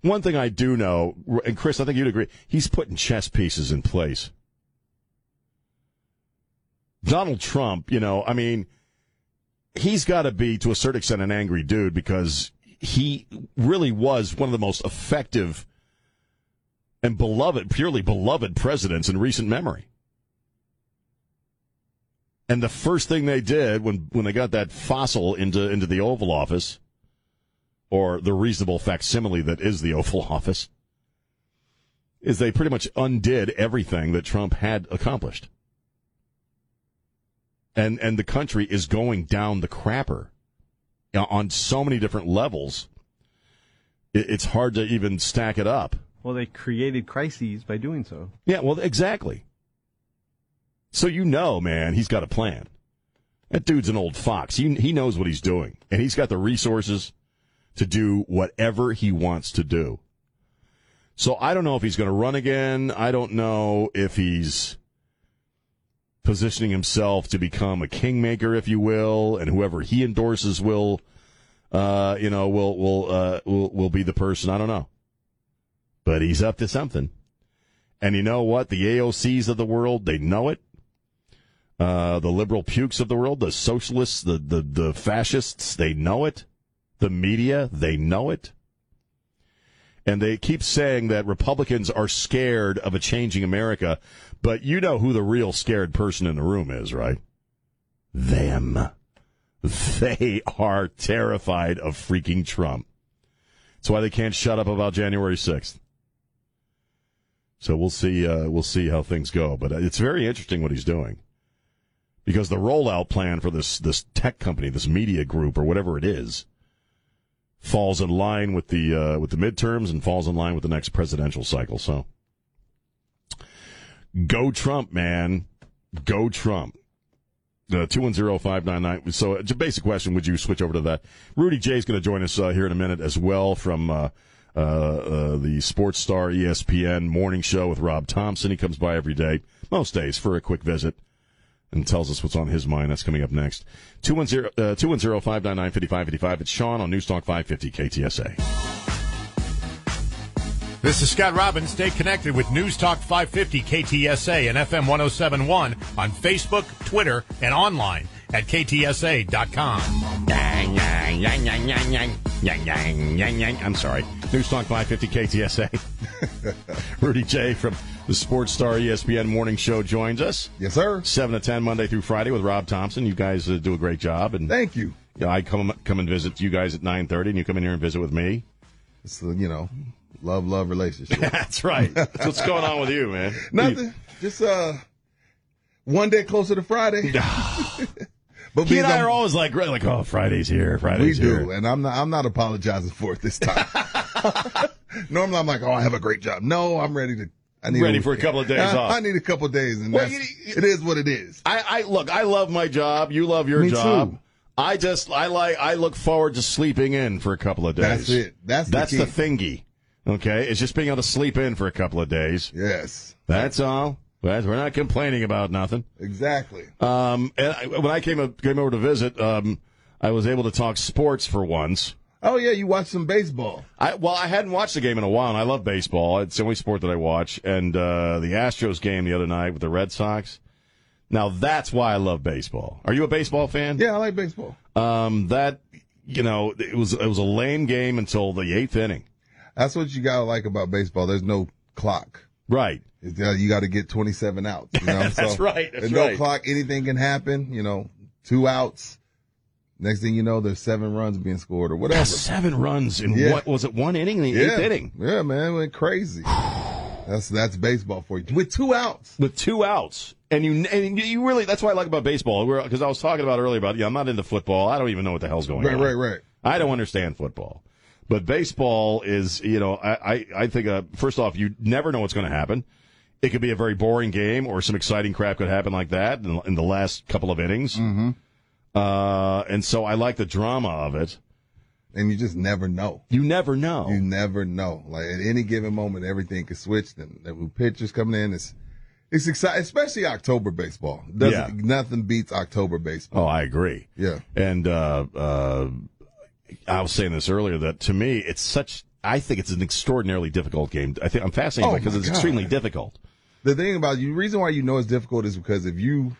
One thing I do know, and Chris, I think you'd agree, he's putting chess pieces in place. Donald Trump, you know, I mean, he's got to be, to a certain extent, an angry dude because he really was one of the most effective and beloved, purely beloved presidents in recent memory. And the first thing they did when, when they got that fossil into, into the Oval Office, or the reasonable facsimile that is the Oval Office, is they pretty much undid everything that Trump had accomplished. and and the country is going down the crapper on so many different levels. It's hard to even stack it up. Well, they created crises by doing so. Yeah, well, exactly. So you know, man, he's got a plan. That dude's an old fox. He he knows what he's doing, and he's got the resources to do whatever he wants to do. So I don't know if he's going to run again. I don't know if he's positioning himself to become a kingmaker, if you will, and whoever he endorses will, uh, you know, will will uh, will will be the person. I don't know, but he's up to something. And you know what? The AOCs of the world, they know it. Uh, the liberal pukes of the world, the socialists, the, the, the fascists, they know it. The media, they know it. And they keep saying that Republicans are scared of a changing America, but you know who the real scared person in the room is, right? Them. They are terrified of freaking Trump. That's why they can't shut up about January 6th. So we'll see. Uh, we'll see how things go. But it's very interesting what he's doing, because the rollout plan for this this tech company, this media group, or whatever it is, falls in line with the uh, with the midterms and falls in line with the next presidential cycle. So, go Trump, man, go Trump. Two one zero five nine nine. So, it's a basic question: Would you switch over to that? Rudy J is going to join us uh, here in a minute as well from. Uh, uh, uh, the Sports Star ESPN morning show with Rob Thompson. He comes by every day, most days, for a quick visit and tells us what's on his mind. That's coming up next. 210 uh, 599 It's Sean on Newstalk 550 KTSA. This is Scott Robbins. Stay connected with News Talk 550 KTSA and FM 1071 on Facebook, Twitter, and online at ktsa.com. I'm sorry. News Talk 550 KTSA. Rudy J from the Sports Star ESPN Morning Show joins us. Yes, sir. 7 to 10 Monday through Friday with Rob Thompson. You guys uh, do a great job. and Thank you. Yeah, I come come and visit you guys at 9:30 and you come in here and visit with me. It's uh, you know, love, love relationship. That's right. That's what's going on with you, man. Nothing. Just uh, one day closer to Friday. but He and I I'm- are always like, like, oh, Friday's here, we Friday's do, here. and I'm not. I'm not apologizing for it this time. Normally, I'm like, oh, I have a great job. No, I'm ready to. I need Ready for a couple of days I, off. I need a couple of days, and Well, that's, you- you- it is what it is. I, I look. I love my job. You love your Me job. too. I just, I like, I look forward to sleeping in for a couple of days. That's it. That's that's key. the thingy. Okay, it's just being able to sleep in for a couple of days. Yes, That's all. We're not complaining about nothing. exactly. Um, and I, when I came up, came over to visit, um, I was able to talk sports for once. Oh yeah, you watched some baseball. I well, I hadn't watched the game in a while, and I love baseball. It's the only sport that I watch. And uh, the Astros game the other night with the Red Sox. Now that's why I love baseball. Are you a baseball fan? Yeah, I like baseball. Um, that you know, it was it was a lame game until the eighth inning. That's what you gotta like about baseball. There's no clock. Right. You got to get 27 outs. You know? That's So right, that's no right. clock. Anything can happen. You know, two outs. Next thing you know, there's seven runs being scored or whatever. Seven runs in Yeah. what was it? One inning, the yeah. eighth inning, Yeah, man, it went crazy. that's that's baseball for you with two outs. with two outs. And you and you really that's what I like about baseball because I was talking about earlier about yeah I'm not into football. I don't even know what the hell's going Right, on. Right, right, right. I don't understand football. But baseball is, you know, I, I, I think, uh, first off, you never know what's going to happen. It could be a very boring game or some exciting crap could happen like that in, in the last couple of innings. Mm-hmm. Uh, and so I like the drama of it. And you just never know. You never know. You never know. Like at any given moment, everything could switch. And the new pitchers coming in, it's it's exciting, especially October baseball. Doesn't Yeah. nothing beats October baseball. oh, I agree. Yeah. And, uh, uh, I was saying this earlier that to me, it's such, I think it's an extraordinarily difficult game. I think I'm fascinated Oh, by it because it's God. extremely difficult. The thing about you, the reason why you know it's difficult is because if you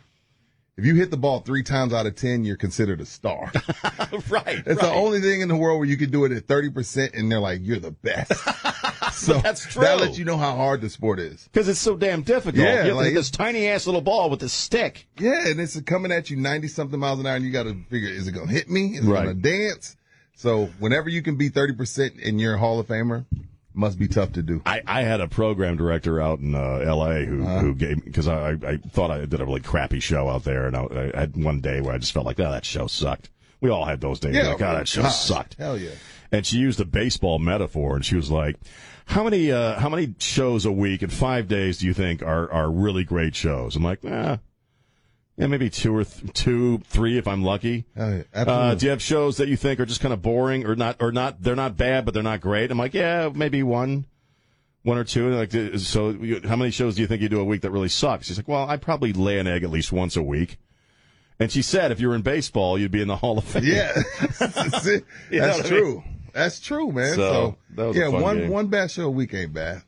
if you hit the ball three times out of ten, you're considered a star. right. It's the only thing in the world where you can do it at thirty percent, and they're like, "You're the best." so that's That true. lets you know how hard the sport is. Because it's so damn difficult. Yeah, you have to like hit this tiny ass little ball with a stick. Yeah, and it's coming at you ninety something miles an hour, and you got to figure: is it going to hit me? Is it Right. going to dance? So whenever you can be thirty percent and you're a Hall of Famer, Must be tough to do. I, I had a program director out in uh, L.A. who Uh-huh. who gave because I, I thought I did a really crappy show out there, and I, I had one day where I just felt like, oh, that show sucked. We all had those days. Yeah, like, oh, that show gosh, sucked. Hell yeah. And she used a baseball metaphor, and she was like, "How many uh, how many shows a week in five days do you think are are really great shows?" I'm like, "Ah, yeah, maybe two or th- two, three if I'm lucky." Yeah. Uh, do you have shows that you think are just kind of boring or not or not? They're not bad, but they're not great. I'm like, yeah, maybe one, one or two. And like, uh, so you, how many shows do you think you do a week that really sucks? She's like, well, I probably lay an egg at least once a week. And she said, if you were in baseball, you'd be in the Hall of Fame. Yeah, That's it. You know That's I mean? true. That's true, man. So, So, that was a yeah, one game. one bad show a week ain't bad.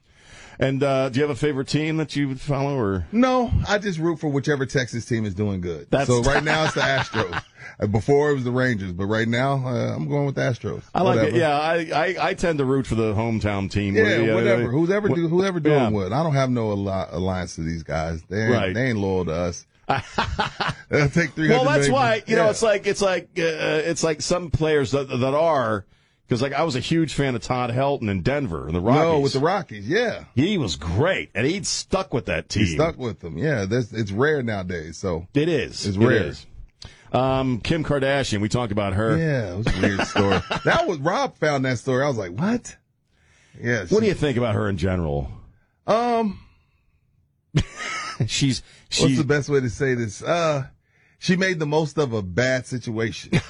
And uh, do you have a favorite team that you follow, or No, I just root for whichever Texas team is doing good. That's- so right now it's the Astros. Uh, Before it was the Rangers, but right now uh, I'm going with the Astros. I like Whatever. it. Yeah, I, I I tend to root for the hometown team. Yeah, whatever. Who's ever do, whoever doing yeah. what. I don't have no alli- alliance to these guys. They ain't, Right. they ain't loyal to us. They'll take three. Well, that's why you know it's like it's like uh, it's like some players that that are because like I was a huge fan of Todd Helton in Denver and the Rockies. No, with the Rockies, yeah. he was great and he'd stuck with that team. He stuck with them. Yeah, that's it's rare nowadays. So It is. It's rare. is. Um, Kim Kardashian. We talked about her. yeah, it was a weird story. that was Rob found that story. I was like, what? Yeah. What do you think about her in general? Um, She's what's she's the best way to say this? Uh, she made the most of a bad situation.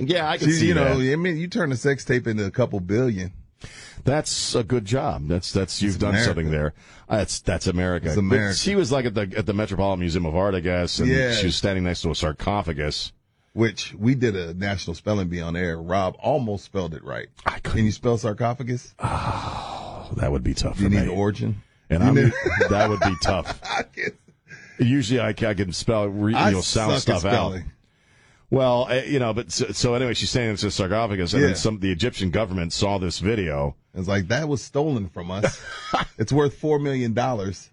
yeah, I can She, see you know, that. I mean, you turn a sex tape into a couple billion. That's a good job. That's that's you've done America. something there. Uh, That's that's America. It's But America. she was like at the at the Metropolitan Museum of Art, I guess, and Yeah. she was standing next to a sarcophagus. Which we did a national spelling bee on air. Rob almost spelled it right. I couldn't- Can you spell sarcophagus? Oh, That would be tough you for need me. the origin? and I'm, that would be tough. Usually, I can, I can spell, re, you know, sound stuff out. Well, uh, you know, but so, so anyway, she's saying it's a sarcophagus, and Yeah. then some the Egyptian government saw this video. It's like that was stolen from us. it's worth four million dollars.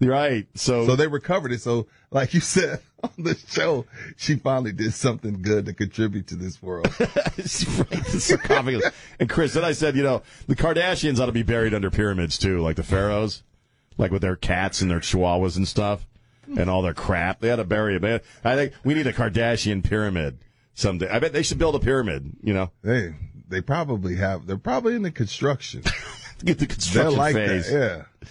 Right. So, So they recovered it. So, like you said on the show, she finally did something good to contribute to this world. It's right, the sarcophagus. and Chris, then I said, you know, the Kardashians ought to be buried under pyramids too, like the pharaohs, like with their cats and their chihuahuas and stuff, and all their crap. They ought to bury man I think we need a Kardashian pyramid someday. I bet they should build a pyramid. You know, they they probably have. They're probably in the construction. get the construction like phase. that. Yeah,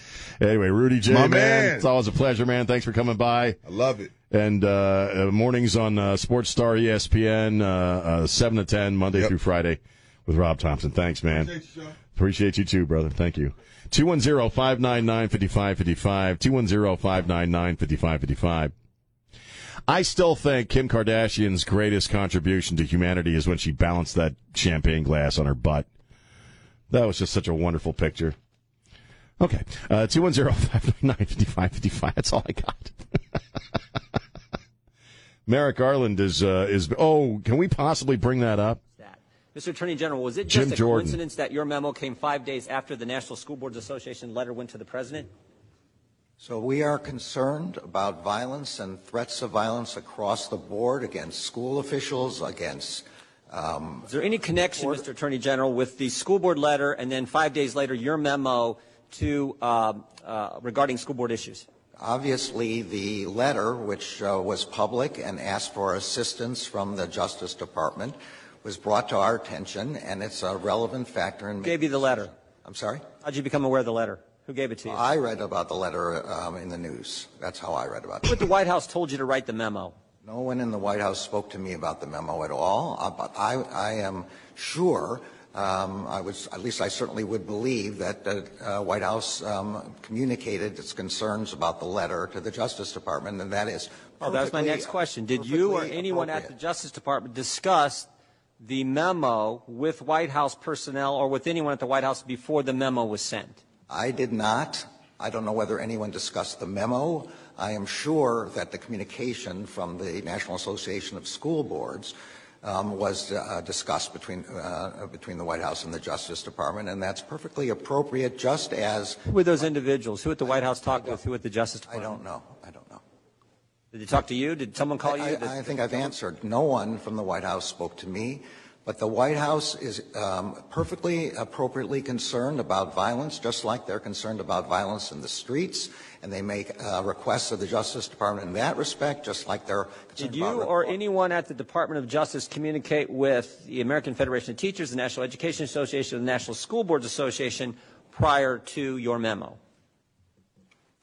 Anyway, Rudy J, man, man. it's always a pleasure, man. Thanks for coming by. I love it. And uh, uh, mornings on uh, Sports Star ESPN, uh, uh, seven to ten, Monday Yep. through Friday, with Rob Thompson. Thanks, man. Appreciate you too, brother. Thank you. 210-599-5555. 210-599-5555. I still think Kim Kardashian's greatest contribution to humanity is when she balanced that champagne glass on her butt. That was just such a wonderful picture. Okay. Uh, 210-599-5555. That's all I got. Merrick Garland is, uh, is, oh, can we possibly bring that up? That. Mr. Attorney General, was it Jim just a Jordan. coincidence that your memo came five days after the National School Boards Association letter went to the president? So we are concerned about violence and threats of violence across the board against school officials, against um, Is there any connection, Mr. Attorney General, with the school board letter and then five days later your memo to um, uh, regarding school board issues? obviously the letter, which uh, was public and asked for assistance from the Justice Department, was brought to our attention, and it's a relevant factor in. Who gave you the letter? I'm sorry. How'd you become aware of the letter? Who gave it to you? I read about the letter um, in the news. That's how I read about it. at the White House told you to write the memo? No one in the White House spoke to me about the memo at all, uh, but I, I am sure, um, I was, at least I certainly would believe that the uh, White House um, communicated its concerns about the letter to the Justice Department, and that is Oh, that was my next question. Did you or anyone at the. Justice Department discuss the memo with White House personnel or with anyone at the White House before the memo was sent? I did not. I don't know whether anyone discussed the memo. I am sure that the communication from the National Association of School Boards um, was uh, discussed between, uh, between the White House and the Justice Department, and that's perfectly appropriate, just as Who were those individuals? Who at the White House talked with? Who at the Justice Department? I don't know. Did they talk to you? Did someone call you? I, I think I've answered. No one from the White House spoke to me. But the White House is um, perfectly appropriately concerned about violence, just like they're concerned about violence in the streets, and they make uh, requests of the Justice Department in that respect, just like they're concerned Did you or anyone at the Department of Justice communicate with the American Federation of Teachers, the National Education Association, the National School Boards Association prior to your memo?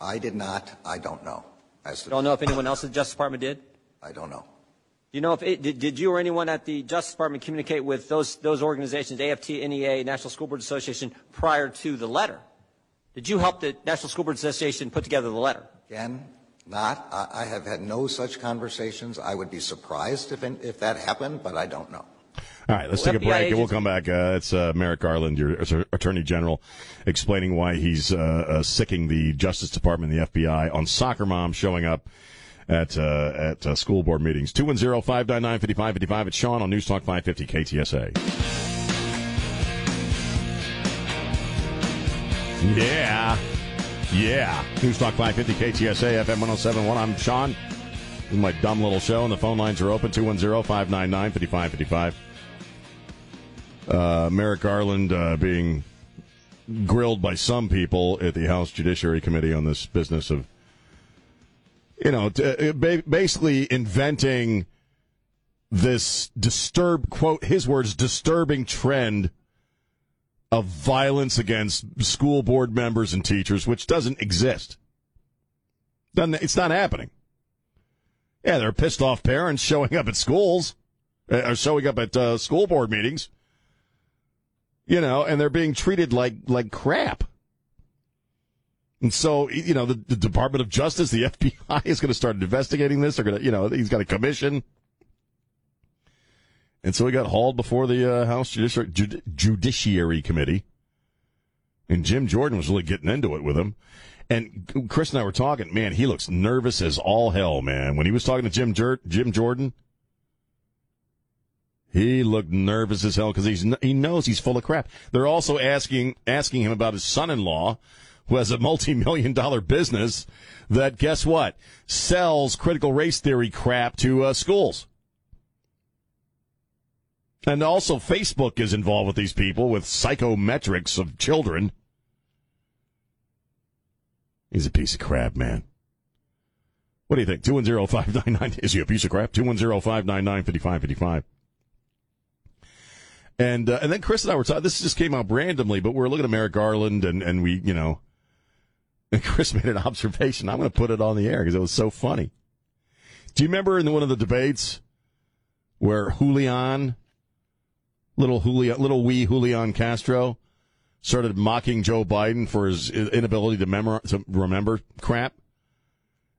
I did not. I don't know. As You don't know if anyone else at the Justice Department did? I don't know. Do you know if it, did, did you or anyone at the Justice Department communicate with those those organizations, AFT, NEA, National School Boards Association, prior to the letter? Did you help the National School Boards Association put together the letter? Again, not. I, I have had no such conversations. I would be surprised if if that happened, but I don't know. All right, let's Well, take a break and we'll come back. Uh, it's uh, Merrick Garland, your Attorney General, explaining why he's uh, uh, sicking the Justice Department and the FBI on soccer moms showing up at uh, at uh, school board meetings. 210 599 5555. It's Sean on News Talk 550 KTSA. Yeah. Yeah. News Talk 550 KTSA FM 1071. I'm Sean. This is my dumb little show, and the phone lines are open 210 599 5555. Uh, Merrick Garland uh, being grilled by some people at the House Judiciary Committee on this business of, you know, t- uh, basically inventing this disturb quote his words disturbing trend of violence against school board members and teachers, which doesn't exist. Doesn't, it's not happening. Yeah, there are pissed off parents showing up at schools, uh, or showing up at uh, school board meetings you know, and they're being treated like like crap. And so, you know, the, the Department of Justice, the FBI is going to start investigating this. They're going to, you know, he's got a commission. And so he got hauled before the uh, House Judiciary, Judi- Judiciary Committee. And Jim Jordan was really getting into it with him. And Chris and I were talking, man, he looks nervous as all hell, man. When he was talking to Jim, Jer- Jim Jordan, he looked nervous as hell because he's he knows he's full of crap. They're also asking asking him about his son-in-law, who has a multi-million dollar business that guess what sells critical race theory crap to uh, schools. And also, Facebook is involved with these people with psychometrics of children. He's a piece of crap, man. What do you think? 210 599. Is he a piece of crap? 210 599 5555. And uh, and then Chris and I were talking. This just came up randomly, but we are looking at Merrick Garland, and and we, you know, and Chris made an observation. I'm going to put it on the air because it was so funny. Do you remember in one of the debates where Julian, little Julian, little wee Julian Castro, started mocking Joe Biden for his inability to, memor- to remember crap,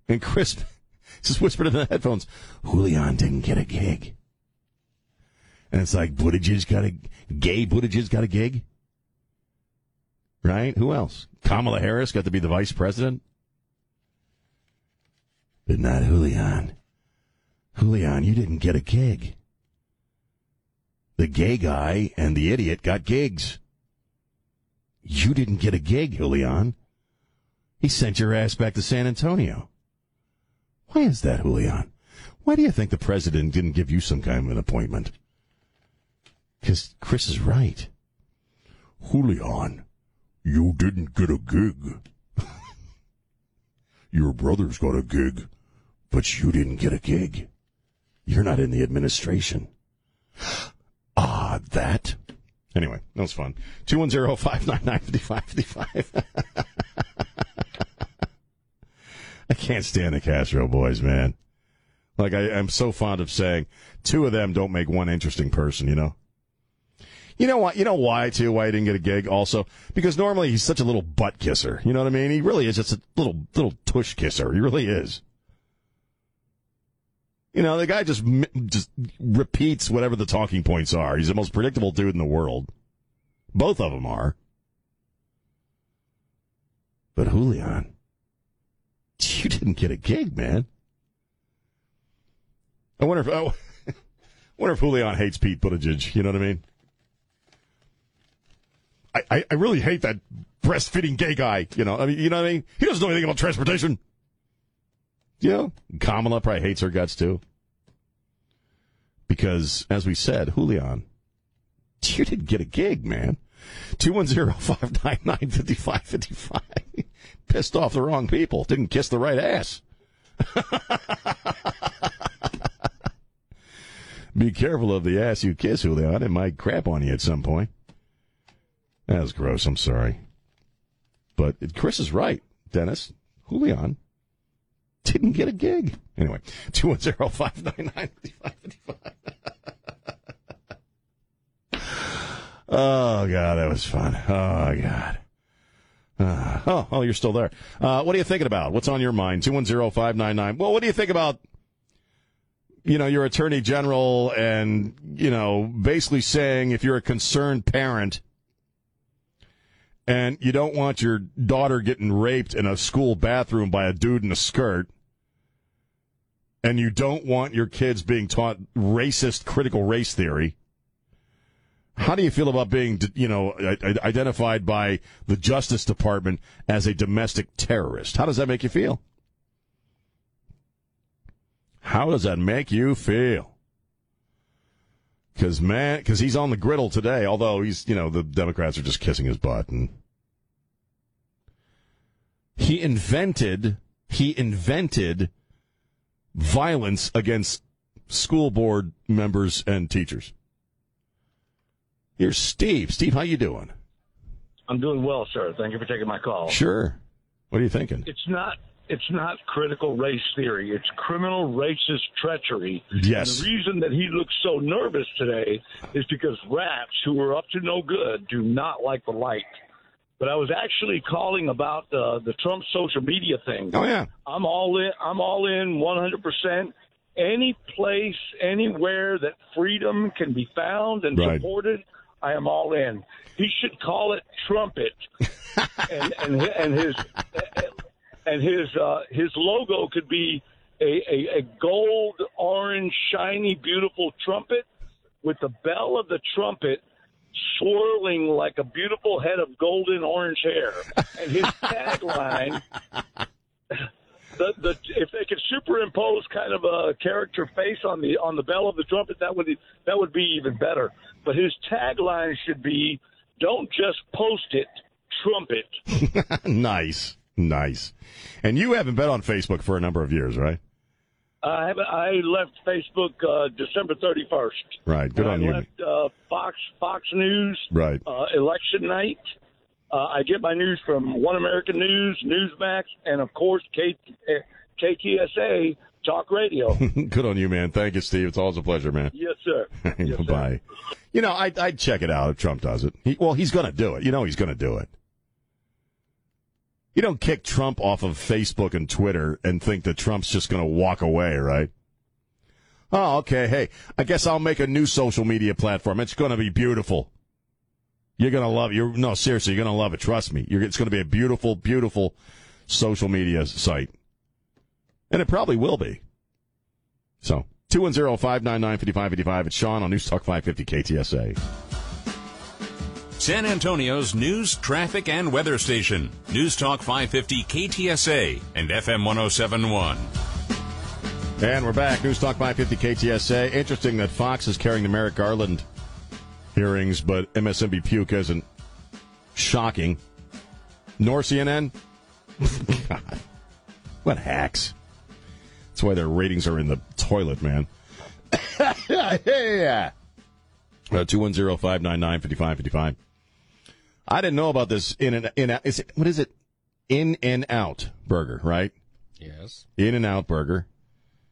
and Chris just whispered in the headphones, "Julian didn't get a gig." And it's like Buttigieg got a gay Buttigieg got a gig, right? Who else? Kamala Harris got to be the vice president, but not Julian. Julian, you didn't get a gig. The gay guy and the idiot got gigs. You didn't get a gig, Julian. He sent your ass back to San Antonio. Why is that, Julian? Why do you think the president didn't give you some kind of an appointment? Because Chris is right. Julian, you didn't get a gig. Your brother's got a gig, but you didn't get a gig. You're not in the administration. Ah, that. Anyway, that was fun. 210 599 5555. I can't stand the Castro boys, man. Like, I, I'm so fond of saying, two of them don't make one interesting person, you know? You know what? You know why too? Why he didn't get a gig? Also, because normally he's such a little butt kisser. You know what I mean? He really is just a little little tush kisser. He really is. You know, the guy just just repeats whatever the talking points are. He's the most predictable dude in the world. Both of them are. But Julian, you didn't get a gig, man. I wonder if oh, I wonder if Julian hates Pete Buttigieg. You know what I mean? I, I, really hate that breastfeeding gay guy. You know, I mean, you know what I mean? He doesn't know anything about transportation. Know, Kamala probably hates her guts too. Because, as we said, Julian, You didn't get a gig, man. 210-599-5555. Pissed off the wrong people. Didn't kiss the right ass. Be careful of the ass you kiss, Julian. It might crap on you at some point. That was gross. I'm sorry. But Chris is right, Dennis. Julian didn't get a gig. Anyway, 210-599-5555. Oh God, that was fun. Oh God. Uh, oh, oh, you're still there. Uh, what are you thinking about? What's on your mind? Two one zero five nine nine. Well, what do you think about? You know, your attorney general, and you know, basically saying if you're a concerned parent and you don't want your daughter getting raped in a school bathroom by a dude in a skirt, and you don't want your kids being taught racist critical race theory how do you feel about being, you know, identified by the Justice Department as a domestic terrorist? How does that make you feel? How does that make you feel? Because man, because he's on the griddle today. Although he's, you know, the Democrats are just kissing his butt, and he invented, he invented violence against school board members and teachers. Here's Steve. Steve, how you doing? I'm doing well, sir. Thank you for taking my call. Sure. What are you thinking? It's not it's not critical race theory. It's criminal racist treachery. Yes. And the reason that he looks so nervous today is because rats who are up to no good do not like the light. But I was actually calling about uh, the Trump social media thing. Oh yeah. I'm all in. I'm all in 100 percent any place, anywhere that freedom can be found and Right. supported, I am all in. He should call it trumpet, and and and his and his uh, his logo could be a, a, a gold, orange, shiny, beautiful trumpet with the bell of the trumpet swirling like a beautiful head of golden orange hair, and his tagline the, the if they could superimpose kind of a character face on the on the bell of the trumpet, that would that would be even better. But his tagline should be, "Don't just post it, trumpet." nice, nice. And you haven't been on Facebook for a number of years, right? I have I left Facebook uh, December thirty first. Right. Good on I you. left uh, Fox Fox News. Right. Uh, election night. Uh, I get my news from One American News, Newsmax, and of course K- uh, KTSA Talk Radio. Good on you, man. Thank you, Steve. It's always a pleasure, man. yes, sir. Yes. Bye. You know, I'd, I'd check it out if Trump does it. He, well, he's going to do it. You know, he's going to do it. You don't kick Trump off of Facebook and Twitter and think that Trump's just going to walk away, right? Oh, okay. Hey, I guess I'll make a new social media platform. It's going to be beautiful. You're going to love it. No, seriously, you're going to love it. Trust me. You're, it's going to be a beautiful, beautiful social media site. And it probably will be. So, 210-599-5555. It's Sean on News Talk 550 KTSA. San Antonio's news, traffic, and weather station. News Talk 550 KTSA and FM 1071. And we're back. News Talk 550 KTSA. Interesting that Fox is carrying the Merrick Garland hearings, but MSNBC Puke isn't. Shocking. Nor CNN? God. What hacks. That's why their ratings are in the toilet, man. yeah. Uh, 210-599-5555. I didn't know about this in and in is it what is it? In and out burger, right? Yes. In and Out Burger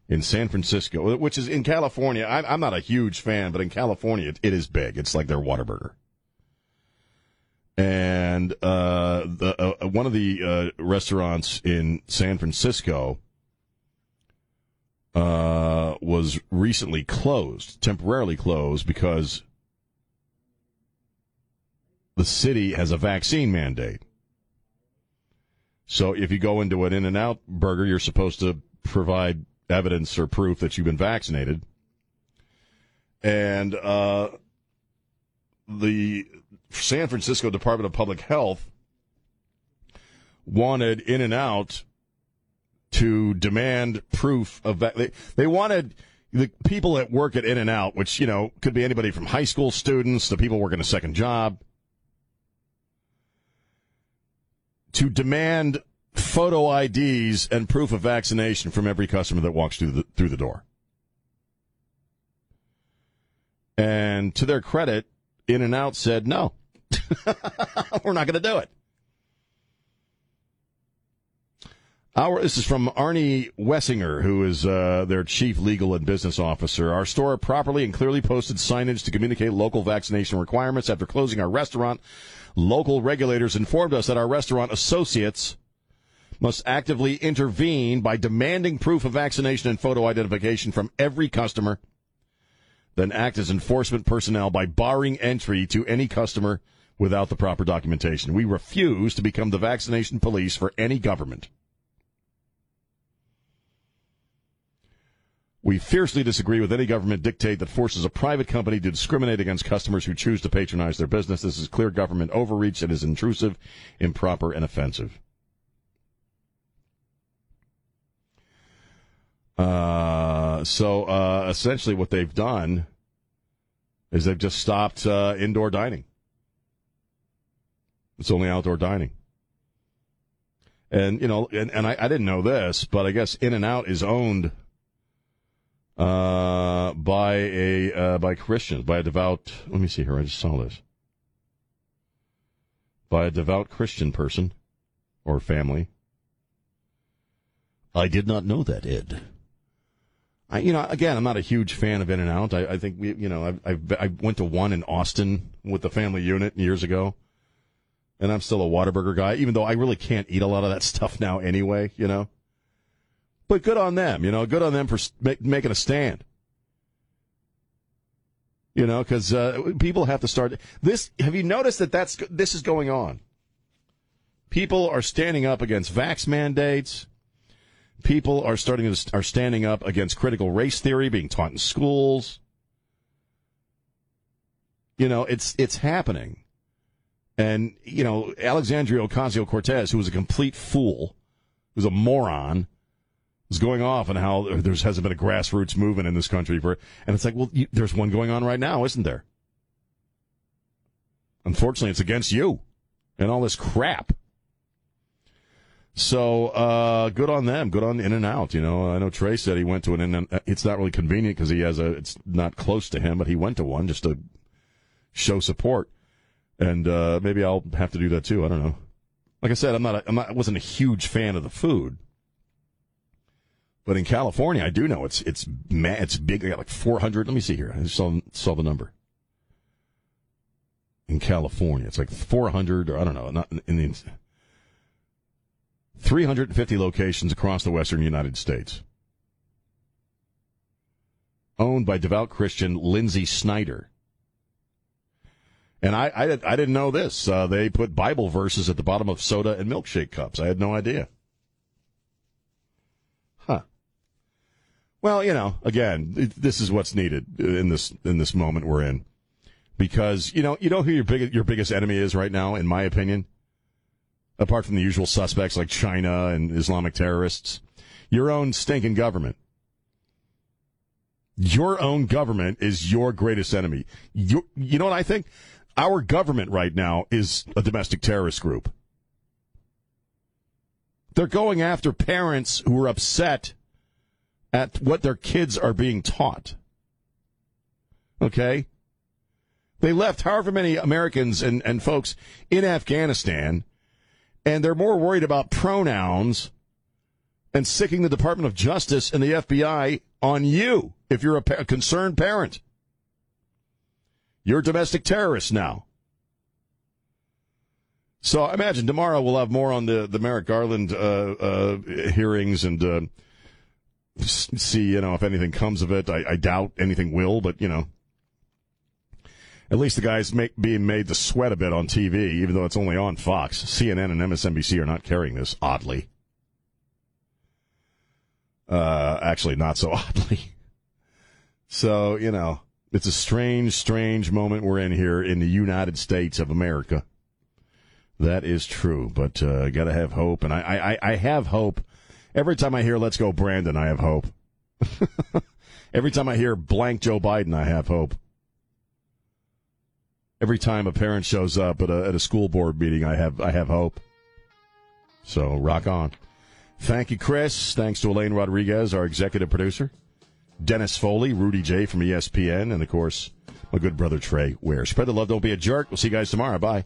in San Francisco, which is in California. I'm, I'm not a huge fan, but in California, it, it is big. It's like their Whataburger. And uh, the, uh, one of the uh, restaurants in San Francisco uh, was recently closed, temporarily closed, because the city has a vaccine mandate. So if you go into an In and Out burger, you're supposed to provide evidence or proof that you've been vaccinated. And uh, the San Francisco Department of Public Health wanted In and Out to demand proof of that. They, they wanted the people that work at In and Out, which, you know, could be anybody from high school students to people working a second job, to demand photo IDs and proof of vaccination from every customer that walks through the, through the door. And to their credit, In and Out said, no, we're not going to do it. Our, this is from Arnie Wensinger, who is uh, their chief legal and business officer. Our store properly and clearly posted signage to communicate local vaccination requirements. After closing our restaurant, local regulators informed us that our restaurant associates must actively intervene by demanding proof of vaccination and photo identification from every customer, then act as enforcement personnel by barring entry to any customer without the proper documentation. We refuse to become the vaccination police for any government. We fiercely disagree with any government dictate that forces a private company to discriminate against customers who choose to patronize their business. This is clear government overreach and is intrusive, improper, and offensive. Uh, so uh, essentially, what they've done is they've just stopped uh, indoor dining. It's only outdoor dining. And, you know, and, and I, I didn't know this, but I guess In and Out is owned uh, by a uh, by Christians, by a devout. Let me see here. I just saw this. By a devout Christian person or family. I did not know that, Ed. I, you know, again, I'm not a huge fan of In and Out. I, I think we, you know, I, I, I went to one in Austin with the family unit years ago, and I'm still a Whataburger guy, even though I really can't eat a lot of that stuff now anyway. You know. But good on them, you know, good on them for make, making a stand. You know, because uh, people have to start this. Have you noticed that that's this is going on? People are standing up against vax mandates. People are starting to are standing up against critical race theory being taught in schools. You know, it's it's happening, and you know Alexandria Ocasio Cortez, who was a complete fool, who's a moron is going off and how there hasn't been a grassroots movement in this country for, and it's like, well, you, there's one going on right now, isn't there? Unfortunately, it's against you and all this crap. So, uh, good on them. Good on In and Out. You know, I know Trey said he went to an In and It's not really convenient because he has a, it's not close to him, but he went to one just to show support. And, uh, maybe I'll have to do that too. I don't know. Like I said, I'm not, a, I'm not, I wasn't a huge fan of the food but in California, I do know it's it's it's big. They got like 400. Let me see here. I saw saw the number. In California, it's like 400 or I don't know, not in the 350 locations across the western United States. Owned by devout Christian Lynsi Snyder. And I, I, I didn't know this. Uh, they put Bible verses at the bottom of soda and milkshake cups. I had no idea. Well, you know, again, this is what's needed in this in this moment we're in, because you know you know who your your biggest enemy is right now, in my opinion, apart from the usual suspects like China and Islamic terrorists, your own stinking government. Your own government is your greatest enemy. You, you know what I think? Our government right now is a domestic terrorist group. They're going after parents who are upset at what their kids are being taught. Okay? They left however many Americans and, and folks in Afghanistan, and they're more worried about pronouns and sicking the Department of Justice and the FBI on you if you're a, pa- a concerned parent. You're a domestic terrorist now. So I imagine tomorrow we'll have more on the, the Merrick Garland uh, uh, hearings and uh, see, you know, if anything comes of it. I, I doubt anything will, but, you know, at least the guy's make, being made to sweat a bit on TV, even though it's only on Fox. CNN and MSNBC are not carrying this, oddly. Uh, actually, not so oddly. So, you know, it's a strange, strange moment we're in here in the United States of America. That is true, but uh, got to have hope, and I, I, I have hope Every time I hear "Let's Go Brandon," I have hope. Every time I hear blank Joe Biden, I have hope. Every time a parent shows up at a, at a school board meeting, I have I have hope. So rock on. Thank you, Chris. Thanks to Elaine Rodriguez, our executive producer. Dennis Foley, Rudy J from ESPN, and of course, my good brother Trey Ware. Spread the love, don't be a jerk. We'll see you guys tomorrow. Bye.